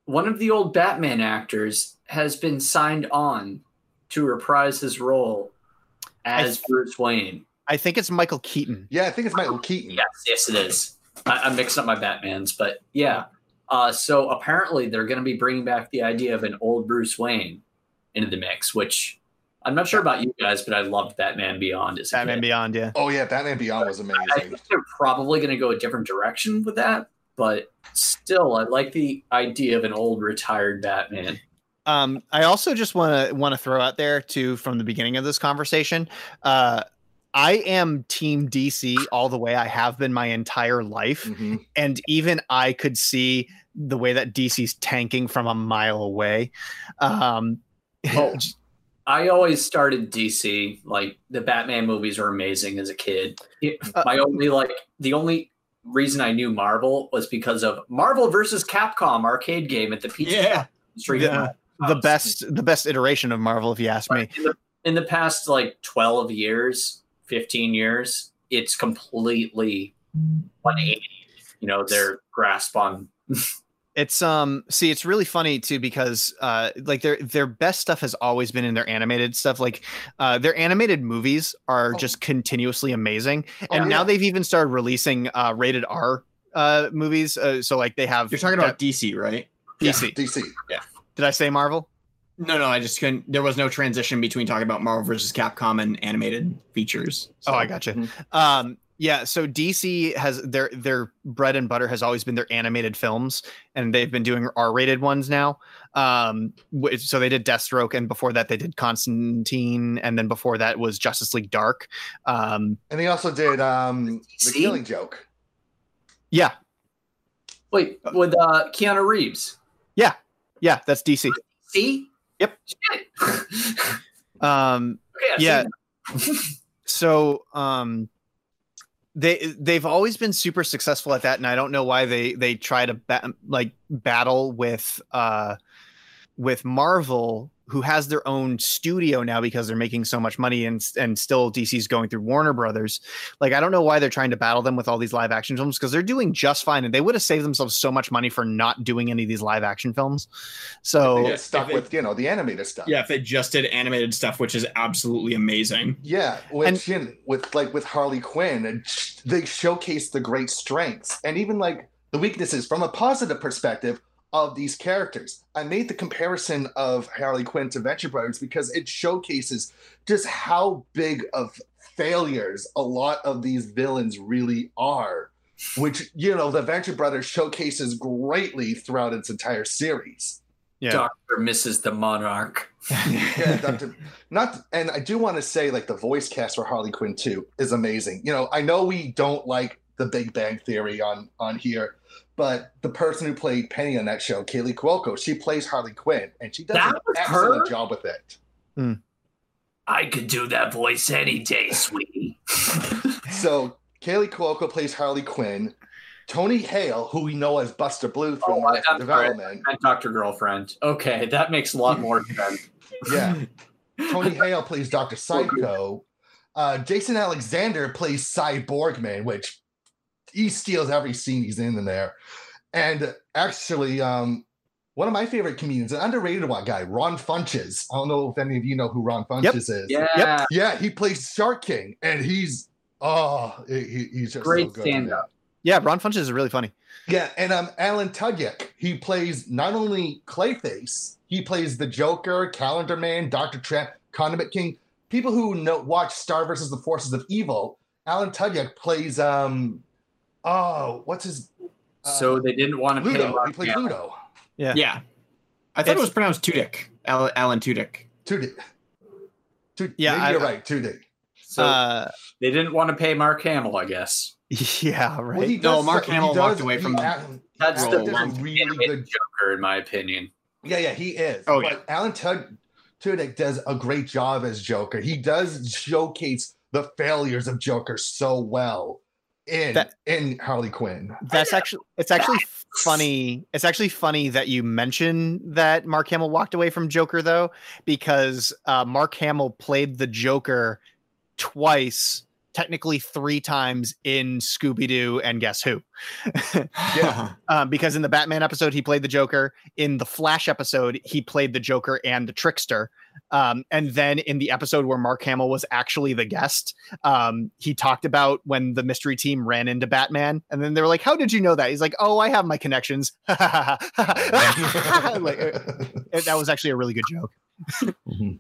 One of the old Batman actors has been signed on to reprise his role as th- Bruce Wayne. I think it's Michael Keaton. Yeah, I think it's Michael Keaton. Yes, yes, it is. I, I'm mixing up my Batmans, but yeah. Uh, so apparently they're going to be bringing back the idea of an old Bruce Wayne into the mix, which I'm not sure about you guys, but I loved Batman Beyond. As Batman kid. Beyond, yeah. Oh yeah, Batman Beyond was I amazing. think they're probably going to go a different direction with that, but still, I like the idea of an old retired Batman. Um, I also just want to want to throw out there too from the beginning of this conversation. Uh, I am Team DC all the way. I have been my entire life, Mhm. and even I could see the way that DC's tanking from a mile away. Um, Oh. I always started DC. Like the Batman movies were amazing as a kid. It- Uh, my only like the only reason I knew Marvel was because of Marvel versus Capcom arcade game at the pizza yeah, Street. the, the best the best iteration of Marvel, if you ask me. in the, in the past like 12 years, 15 years, it's completely 180. You know, their grasp on It's um see it's really funny too because uh like their their best stuff has always been in their animated stuff like uh their animated movies are Oh. just continuously amazing Oh, and now they've even started releasing uh rated R uh movies uh, so like they have You're talking about DC, right? DC DC. Yeah. Did I say Marvel No, no, I just couldn't. There was no transition between talking about Marvel versus Capcom and animated features. oh I So- gotcha Mhm. um yeah so DC has their their bread and butter has always been their animated films and they've been doing R rated ones now um wh- so they did Deathstroke and before that they did Constantine and then before that was Justice League Dark um And they also did um the Killing Joke. yeah wait with uh Keanu Reeves. Yeah, yeah, that's DC. See? Yep. Shit. Um, okay, Yeah. so um, they they've always been super successful at that, and I don't know why they they try to ba- like battle with uh with Marvel, who has their own studio now because they're making so much money, and and still DC's going through Warner Brothers. Like I don't know why they're trying to battle them with all these live action films because they're doing just fine, and they would have saved themselves so much money for not doing any of these live action films. So They Yeah, stuck if it- with you know the animated stuff. Yeah, if they just did animated stuff, which is absolutely amazing. Yeah, which in, with like with Harley Quinn, and they showcase the great strengths and even like the weaknesses from a positive perspective of these characters. I made the comparison of Harley Quinn to Venture Brothers because it showcases just how big of failures a lot of these villains really are, which you know the Venture Brothers showcases greatly throughout its entire series. yeah, Doctor Mrs. the Monarch. yeah, Dr. Not, and I do want to say, like the voice cast for Harley Quinn too is amazing. You know, I know we don't like the Big Bang Theory on on here, but the person who played Penny on that show, Kaley Cuoco, she plays Harley Quinn, and she does That an excellent her? job with it. I could do that voice any day, sweetie. So Kaley Cuoco plays Harley Quinn. Tony Hale, who we know as Buster Bluth from Oh, I- Arrested Development, And Dr. Girlfriend. Okay, that makes a lot more sense. yeah. Tony Hale plays Dr. Psycho. Uh, Jason Alexander plays Sy Borgman, which he steals every scene he's in, in there. And actually, um, one of my favorite comedians, an underrated one guy, Ron Funches. I don't know if any of you know who Ron Funches is. Yeah. Yeah, he plays Shark King, and he's oh, he, he's just Great so good stand-up. Yeah, Ron Funches is really funny. Yeah, and um, Alan Tudyk, he plays not only Clayface, he plays the Joker, Calendar Man, Doctor Trent, Condiment King. People who know watch Star versus the Forces of Evil. Alan Tudyk plays um, oh, what's his So they didn't want to pay Ludo? Mark He plays Hamill. Ludo. Yeah. Yeah. I thought it was pronounced Tudyk. Alan Tudyk. Tudyk. Tudyk. Yeah, I- you're right. Tudyk. So Uh, they didn't want to pay Mark Hamill, I guess. yeah, right. Well, he No, does- Mark Hamill does- walked away from that. That's he the a really good Joker, in my opinion. Yeah, yeah, he is. Oh, but yeah. Alan Tud- Tudyk does a great job as Joker. He does showcase the failures of Joker so well in That- in Harley Quinn. That's actually it's actually funny. It's actually funny that you mention that Mark Hamill walked away from Joker though, because uh, Mark Hamill played the Joker twice, technically three times in Scooby Doo and Guess Who. Yeah. um, because in the Batman episode he played the Joker, in the Flash episode he played the Joker and the Trickster, um, and then in the episode where Mark Hamill was actually the guest, um, he talked about when the mystery team ran into Batman, and then they were like, "How did you know that?" He's like, "Oh, I have my connections." like, uh, that was actually a really good joke.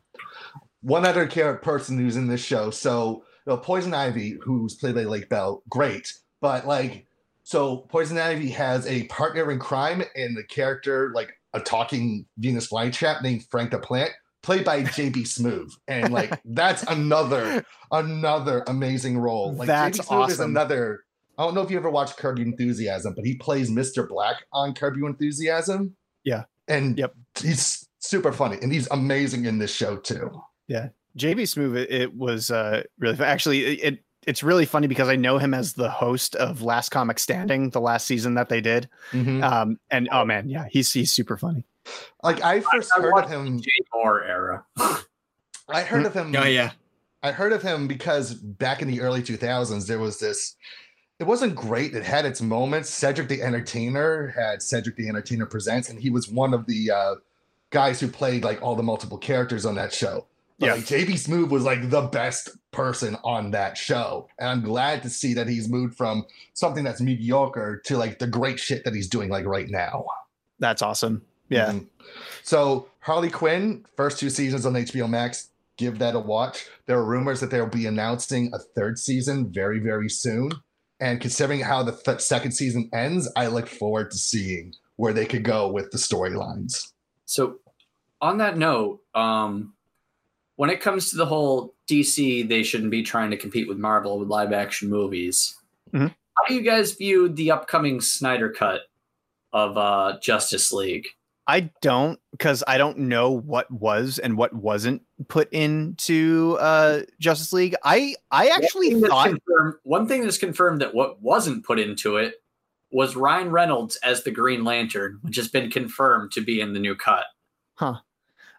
One other char- person who's in this show, so you know, Poison Ivy, who's played by Lake Bell, great, but like, so Poison Ivy has a partner in crime and the character like a talking Venus flytrap named Frank the Plant, played by JB Smoove, and like that's another another amazing role. Like That's JB Smoove is another. I don't know if you ever watched Curb Your Enthusiasm, but he plays Mr. Black on Curb Your Enthusiasm. Yeah. and Yep. he's super funny, and he's amazing in this show too. JB Smoove, it, it was uh, really fun. actually it, it it's really funny because I know him as the host of Last Comic Standing, the last season that they did. Mhm. Um, and oh man, yeah, he's he's super funny. Like I first I heard of him. the Jay Mohr era. I heard of him. Oh yeah. I heard of him because back in the early 2000s, there was this. It wasn't great. It had its moments. Cedric the Entertainer had Cedric the Entertainer Presents, and he was one of the uh, guys who played like all the multiple characters on that show. But Yeah. like JB Smoove was like the best person on that show. And I'm glad to see that he's moved from something that's mediocre to like the great shit that he's doing like right now. That's awesome. Yeah. Mhm. So Harley Quinn, first two seasons on HBO Max. Give that a watch. There are rumors that they'll be announcing a third season very, very soon. And considering how the th- second season ends, I look forward to seeing where they could go with the storylines. So, on that note, um, when it comes to the whole DC, they shouldn't be trying to compete with Marvel with live action movies. Mhm. How do you guys view the upcoming Snyder cut of uh, Justice League? I don't because I don't know what was and what wasn't put into uh Justice League. I I actually one thing, that's thought confirmed, one thing that's confirmed that what wasn't put into it was Ryan Reynolds as the Green Lantern, which has been confirmed to be in the new cut.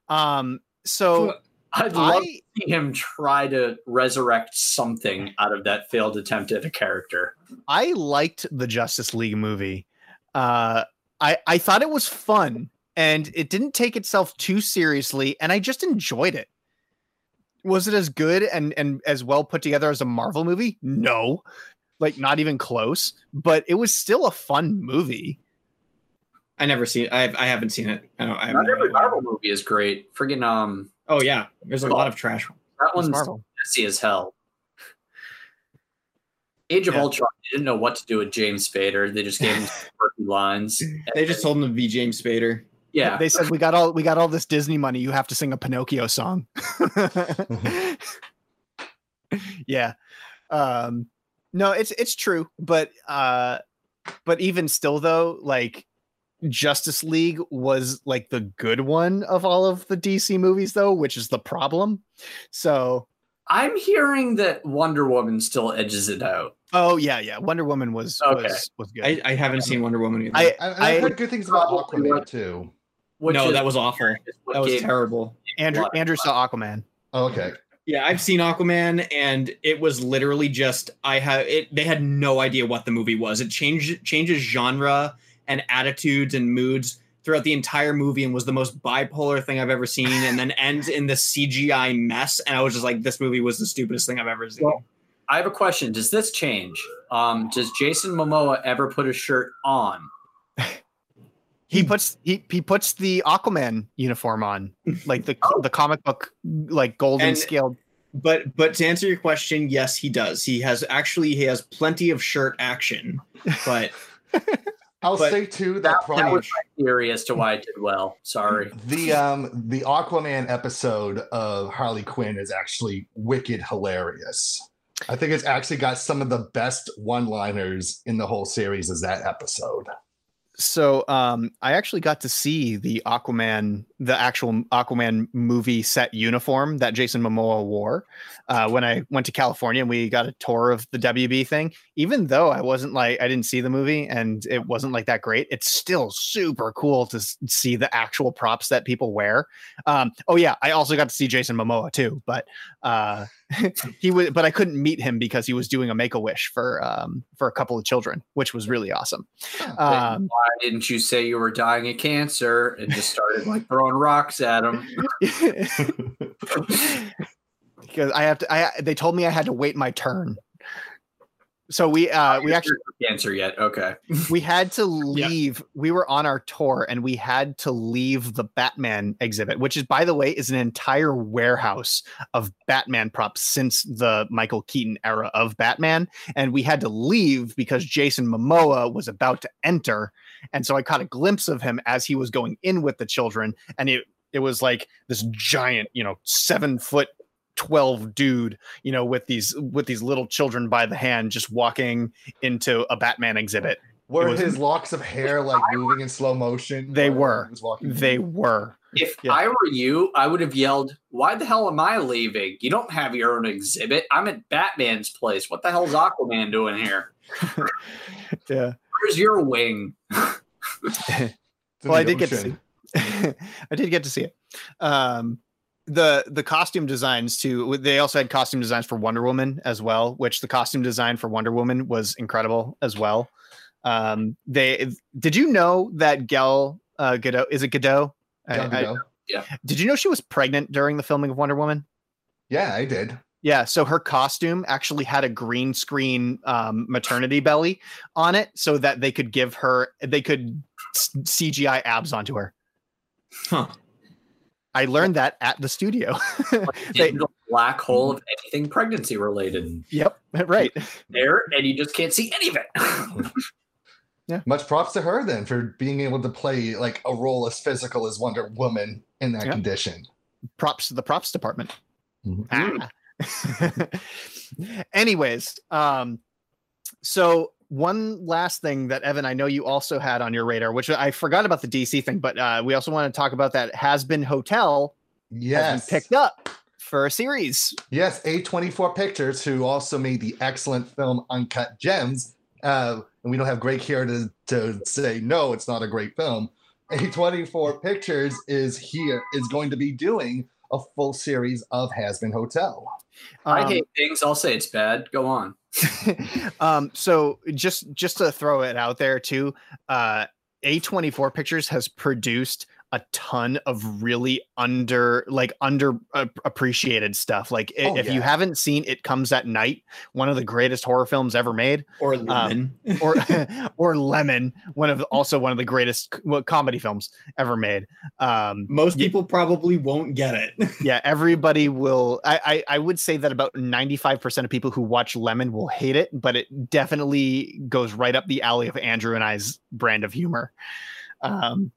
um so I'd love I to see him try to resurrect something out of that failed attempt at a character. I liked the Justice League movie. Uh I I thought it was fun and it didn't take itself too seriously and I just enjoyed it. Was it as good and and as well put together as a Marvel movie? No. Like not even close, but it was still a fun movie. I never seen. I have, I haven't seen it. I don't. I have Not no every. Marvel movie is great. Friggin' um, Oh yeah, there's a lot of trash. that It's one's Marvel. messy as hell. Age of Yeah. Ultron they didn't know what to do with James Spader. They just gave him some quirky lines. They just told him to be James Spader. Yeah, They said we got all we got all this Disney money. You have to sing a Pinocchio song. yeah. Um No, it's it's true, but uh but even still though, like Justice League was like the good one of all of the DC movies though, which is the problem. So I'm hearing that Wonder Woman still edges it out. Oh yeah, yeah. Wonder Woman was Okay. was, was good. I, I haven't seen Wonder Woman either. I, I, I, I've heard good things about Aquaman what- too. Which no, is- that was awful. That was terrible. Andrew Blood. Andrew saw Aquaman. Oh, okay. Yeah, I've seen Aquaman, and it was literally just I have it. They had no idea what the movie was. It changed changes genre and attitudes and moods throughout the entire movie, and was the most bipolar thing I've ever seen. And then ends in the CGI mess, and I was just like, this movie was the stupidest thing I've ever seen. Well, I have a question. Does this change? Um, does Jason Momoa ever put a shirt on? He puts he he puts the Aquaman uniform on, like the the comic book like golden And- scaled. but but to answer your question, yes, he does. He has actually he has plenty of shirt action, but I'll But say too that, That, that probably was my theory as to why I did well. Sorry. the um the Aquaman episode of Harley Quinn is actually wicked hilarious. I think it's actually got some of the best one-liners in the whole series is that episode. So um I actually got to see the Aquaman, the actual Aquaman movie set uniform that Jason Momoa wore uh, when I went to California and we got a tour of the WB thing. Even though I wasn't like I didn't see the movie and it wasn't like that great, it's still super cool to see the actual props that people wear. Um, oh yeah, I also got to see Jason Momoa too, but uh, he was, but I couldn't meet him because he was doing a Make a Wish for um, for a couple of children, which was really awesome. Um, why didn't you say you were dying of cancer and just started like throwing rocks at him? because I have to. I they told me I had to wait my turn. So we uh we actually cancer yet? Okay. we had to leave. We were on our tour and we had to leave the Batman exhibit, which is by the way is an entire warehouse of Batman props since the Michael Keaton era of Batman, and we had to leave because Jason Momoa was about to enter, and so I caught a glimpse of him as he was going in with the children, and it it was like this giant, you know, seven foot 12 dude you know with these with these little children by the hand just walking into a batman exhibit Were was- his locks of hair like moving in slow motion? They were. was walking? they were If Yeah. I were you, I would have yelled, Why the hell am I leaving? You don't have your own exhibit. I'm at Batman's place. What the hell's Aquaman doing here? yeah Where's your wing? Well i did get to see i did get to see it um the the costume designs too they also had costume designs for wonder woman as well which the costume design for wonder woman was incredible as well um they did you know that gal uh godot is it godot I- Gal I- Gadot. did you know she was pregnant during the filming of wonder woman Yeah, I did. Yeah, so her costume actually had a green screen um, maternity belly on it, so that they could give her, they could s- CGI abs onto her. Huh. I learned that at the studio. they, Digital black hole of anything pregnancy related. yep, right. There, and you just can't see any of it. Yeah. Much props to her then for being able to play like a role as physical as Wonder Woman in that Yeah. condition. Props to the props department. Mhm. Ah. Anyways, um, so one last thing that Evan, I know you also had on your radar, which I forgot about the DC thing, but uh, we also want to talk about that Hazbin Hotel Yes. picked up for a series. Yes, A24 Pictures, who also made the excellent film Uncut Gems. Uh, and we don't have Greg here to, to say, no, it's not a great film. A24 Pictures is here, is going to be doing a full series of Hazbin Hotel. I Um, hate things. I'll say it's bad. Go on. um, so just just to throw it out there too, uh, A24 Pictures has produced a ton of really under like under uh, appreciated stuff. Like Oh, if you haven't seen It Comes at Night, one of the greatest horror films ever made, Or lemon. or or Lemon, one of also one of the greatest well, comedy films ever made. Um, Most people probably won't get it. yeah, everybody will. I, I I would say that about ninety five percent of people who watch Lemon will hate it, but it definitely goes right up the alley of Andrew and I's brand of humor. Um,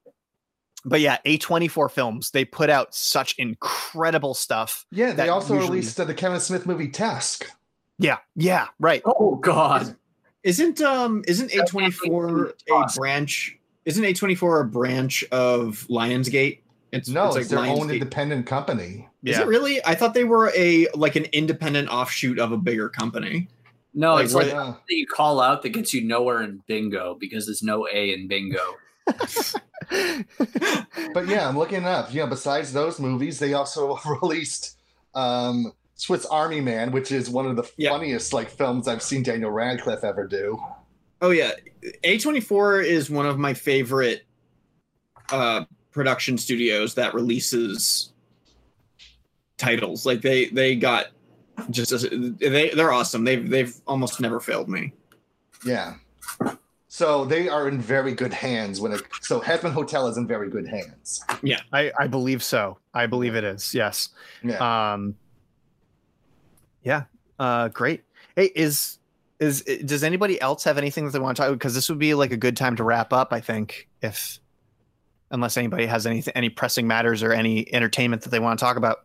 but yeah, A twenty four films they put out such incredible stuff. Yeah, they also usually- released uh, the Kevin Smith movie Tusk. Yeah, yeah, right. Oh God. Isn't um isn't A twenty four a branch? Isn't A twenty four a branch of Lionsgate? It's No, it's it's, their own independent company. Is it really? I thought they were a like an independent offshoot of a bigger company. No, Like, it's like Yeah. that you call out that gets you nowhere in bingo because there's no A in bingo. But yeah, I'm looking up. You know, besides those movies, they also released um, Swiss Army Man, which is one of the Yeah. funniest like films I've seen Daniel Radcliffe ever do. Oh yeah, A twenty four is one of my favorite uh production studios that releases titles. Like they they got just as, they they're awesome. They've they've almost never failed me. Yeah. So they are in very good hands when it so Hazbin Hotel is in very good hands. Yeah, I, I believe so. I believe it is. Yes. Yeah. Um. Yeah. Uh. Great. Hey, is is does anybody else have anything that they want to talk? Because this would be like a good time to wrap up. I think if unless anybody has any any pressing matters or any entertainment that they want to talk about.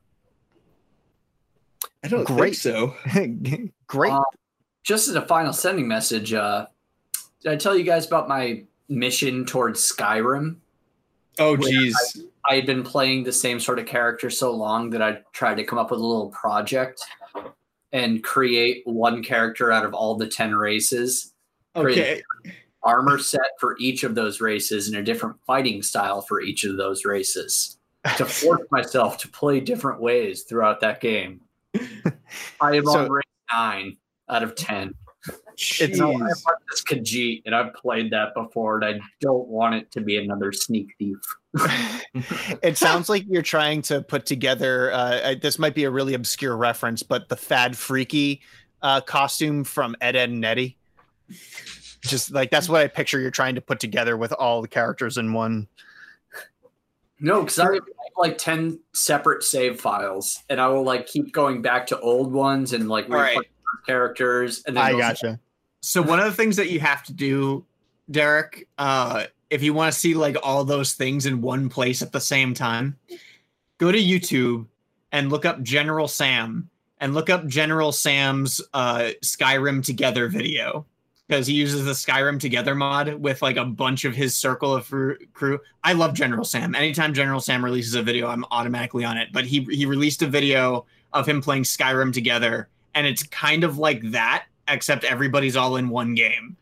I don't Great. think so. Great. Uh, just as a final sending message, uh, did I tell you guys about my mission towards Skyrim? Oh geez. I had been playing the same sort of character so long that I tried to come up with a little project and create one character out of all the 10 races, Okay. armor set for each of those races, and a different fighting style for each of those races to force myself to play different ways throughout that game. I am So- on race nine out of 10. Jeez. No, I want this Khajiit, and I've played that before, and I don't want it to be another sneak thief. it sounds like you're trying to put together. Uh, I- this might be a really obscure reference, but the Fad Freaky uh, costume from Ed, Edd n Eddy. Just like that's what I picture. You're trying to put together with all the characters in one. No, because I have like 10 separate save files, and I will like keep going back to old ones and like All right. characters. And then I gotcha. So one of the things that you have to do, Derek, uh, if you want to see like all those things in one place at the same time, go to YouTube and look up General Sam and look up General Sam's uh, Skyrim Together video because he uses the Skyrim Together mod with like a bunch of his circle of crew. I love General Sam. Anytime General Sam releases a video, I'm automatically on it. But he he released a video of him playing Skyrim Together, and it's kind of like that, except everybody's all in one game.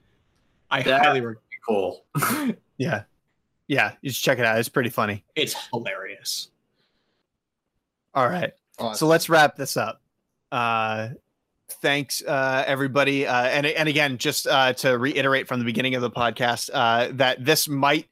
I That- highly recommend. cool. Yeah, yeah. You should check it out. It's pretty funny. It's hilarious. All right. Awesome. So let's wrap this up. Uh, thanks, uh, everybody. Uh, and, and again, just uh, to reiterate from the beginning of the podcast, uh, that this might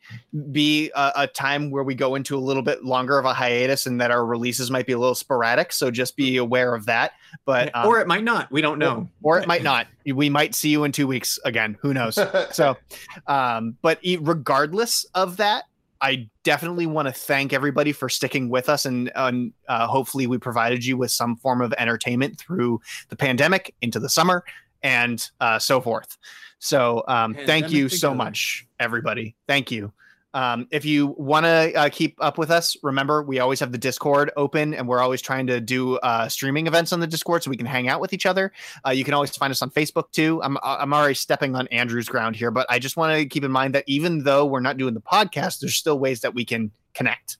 be a, a time where we go into a little bit longer of a hiatus and that our releases might be a little sporadic. So just be aware of that. But um, or it might not. We don't know. or it might not. We might see you in two weeks again. Who knows? so um but regardless of that i definitely want to thank everybody for sticking with us and, and uh, hopefully we provided you with some form of entertainment through the pandemic into the summer and uh, so forth so um, thank you so much everybody thank you um, if you want to uh, keep up with us remember we always have the discord open and we're always trying to do uh, streaming events on the discord so we can hang out with each other uh, you can always find us on Facebook too. I'm I'm already stepping on Andrew's ground here, but I just want to keep in mind that even though we're not doing the podcast, there's still ways that we can connect.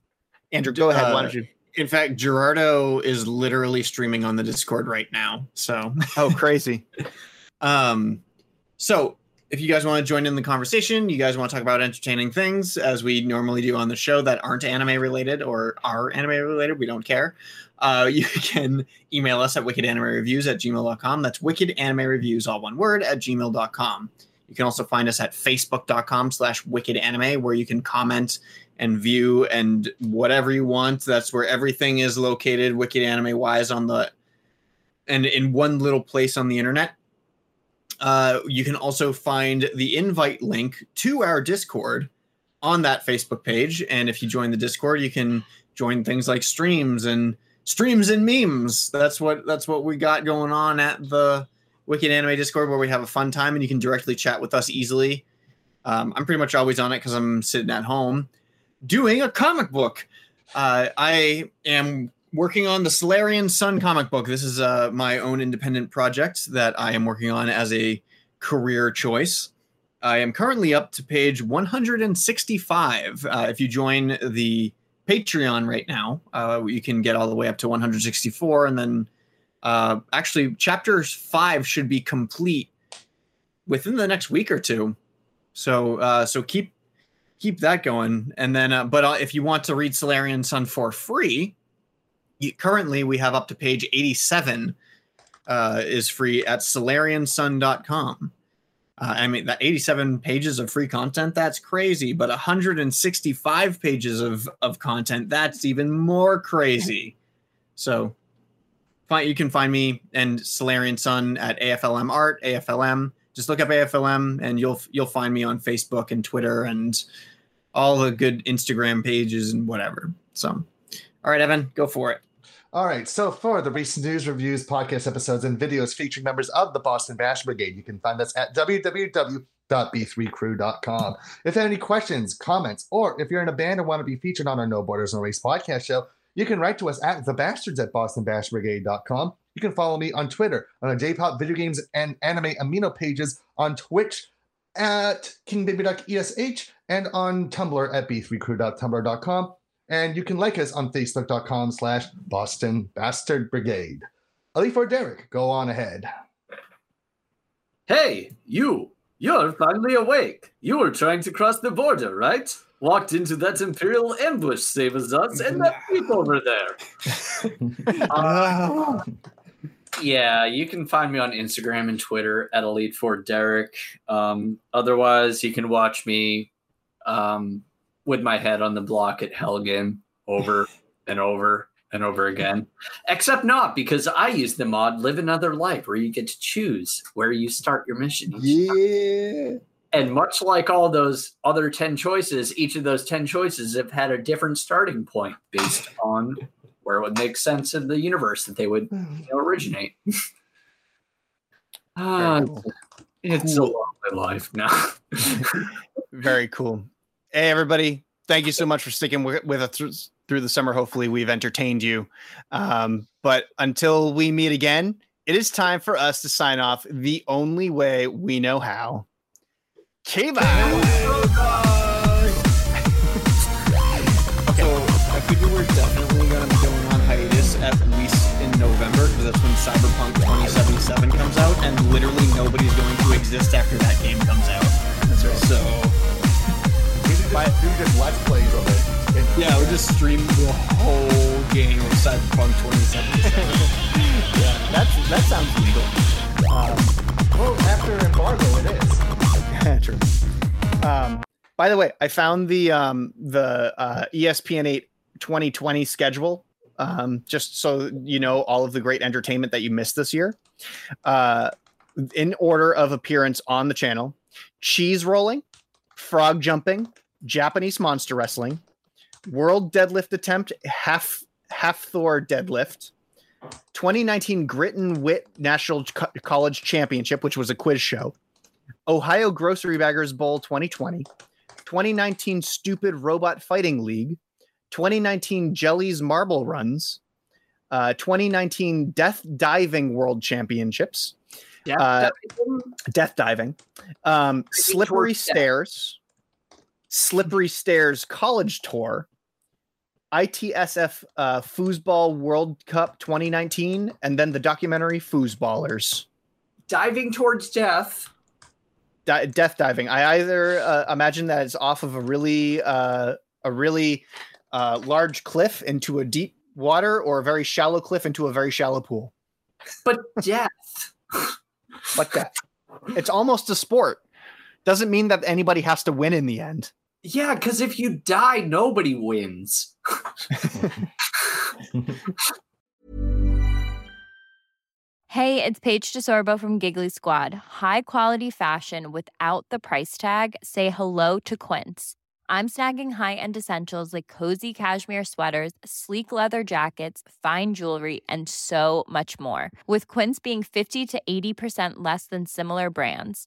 Andrew, go ahead. Why Uh, don't you? In fact, Gerardo is literally streaming on the Discord right now. So Oh, crazy. Um, so if you guys want to join in the conversation, you guys want to talk about entertaining things as we normally do on the show that aren't anime related or are anime related, we don't care. Uh, you can email us at wickedanimereviews at gmail.com. That's wicked anime reviews, all one word, at gmail.com. You can also find us at facebook.com slash wicked anime, where you can comment and view and whatever you want. That's where everything is located, wicked anime wise, on the and in one little place on the internet. Uh, you can also find the invite link to our Discord on that Facebook page. And if you join the Discord, you can join things like streams and streams and memes. That's what that's what we got going on at the Wicked Anime Discord, where we have a fun time and you can directly chat with us easily. Um, I'm pretty much always on it because I'm sitting at home doing a comic book. Uh, I am working on the Solarian Sun comic book. This is uh, my own independent project that I am working on as a career choice. I am currently up to page 165. Uh, if you join the Patreon right now, uh, you can get all the way up to 164, and then uh, actually, chapter five should be complete within the next week or two. So, uh, so keep keep that going, and then, uh, but uh, if you want to read Solarian Sun for free, currently we have up to page 87 uh, is free at solariansun.com. Uh, I mean, that 87 pages of free content, that's crazy. But 165 pages of, of content, that's even more crazy. So find, you can find me and Solarian Sun at AFLM Art, AFLM. Just look up AFLM and you'll you'll find me on Facebook and Twitter and all the good Instagram pages and whatever. So, all right, Evan, go for it. All right. So for the recent news, reviews, podcast episodes, and videos featuring members of the Boston Bash Brigade, you can find us at www.b3crew.com. If you have any questions, comments, or if you're in a band and want to be featured on our No Borders No Race podcast show, you can write to us at thebastards at bostonbashbrigade.com. You can follow me on Twitter, on our J-pop video games and anime amino pages, on Twitch at kingbabyduck.esh, and on Tumblr at b3crew.tumblr.com. And you can like us on facebook.com slash Boston Bastard Brigade. Ali for Derek, go on ahead. Hey, you! You're finally awake. You were trying to cross the border, right? Walked into that Imperial ambush, save us us, and that peep over there. Uh, yeah, you can find me on Instagram and Twitter at Elite for Derek. Um, otherwise, you can watch me um, with my head on the block at Helgen over and over and over again. Except not because I use the mod Live Another Life, where you get to choose where you start your mission. Yeah. And much like all those other 10 choices, each of those 10 choices have had a different starting point based on where it would make sense in the universe that they would you know, originate. Ah, it's a lovely life now. Very cool. Hey, everybody. Thank you so much for sticking with, with us through, through the summer. Hopefully, we've entertained you. Um, but until we meet again, it is time for us to sign off the only way we know how. K-Bye. So I figure we're definitely going to be going on hiatus at least in November because that's when Cyberpunk 2077 comes out, and literally nobody's going to exist after that game comes out. That's right. So Do just let's plays of it. And- yeah, we'll just stream the whole game of Cyberpunk 2077. Yeah, that's that sounds legal. Um, well, after embargo, it is. True. Um, by the way, I found the um, the uh, ESPN 8 2020 schedule. Um, just so you know all of the great entertainment that you missed this year. Uh, in order of appearance on the channel: cheese rolling, frog jumping, Japanese monster wrestling, world deadlift attempt, half half Thor deadlift, 2019 Grit and Wit National Co- College Championship, which was a quiz show, Ohio Grocery Baggers Bowl 2020, 2019 Stupid Robot Fighting League, 2019 Jelle's Marble Runs, uh, 2019 Death Diving World Championships, Yeah, uh, Death Diving, um, Slippery. Stairs, Slippery Stairs College Tour, ITSF uh, Foosball World Cup 2019, and then the documentary Foosballers. diving towards death. Di- death diving. I either uh, imagine that it's off of a really uh, a really uh, large cliff into a deep water, or a very shallow cliff into a very shallow pool. But death. But death. it's almost a sport. Doesn't mean that anybody has to win in the end. Yeah, because if you die, nobody wins. Hey, it's Paige DeSorbo from Giggly Squad. High quality fashion without the price tag. Say hello to Quince. I'm snagging high-end essentials like cozy cashmere sweaters, sleek leather jackets, fine jewelry, and so much more. With Quince being 50 to 80% less than similar brands.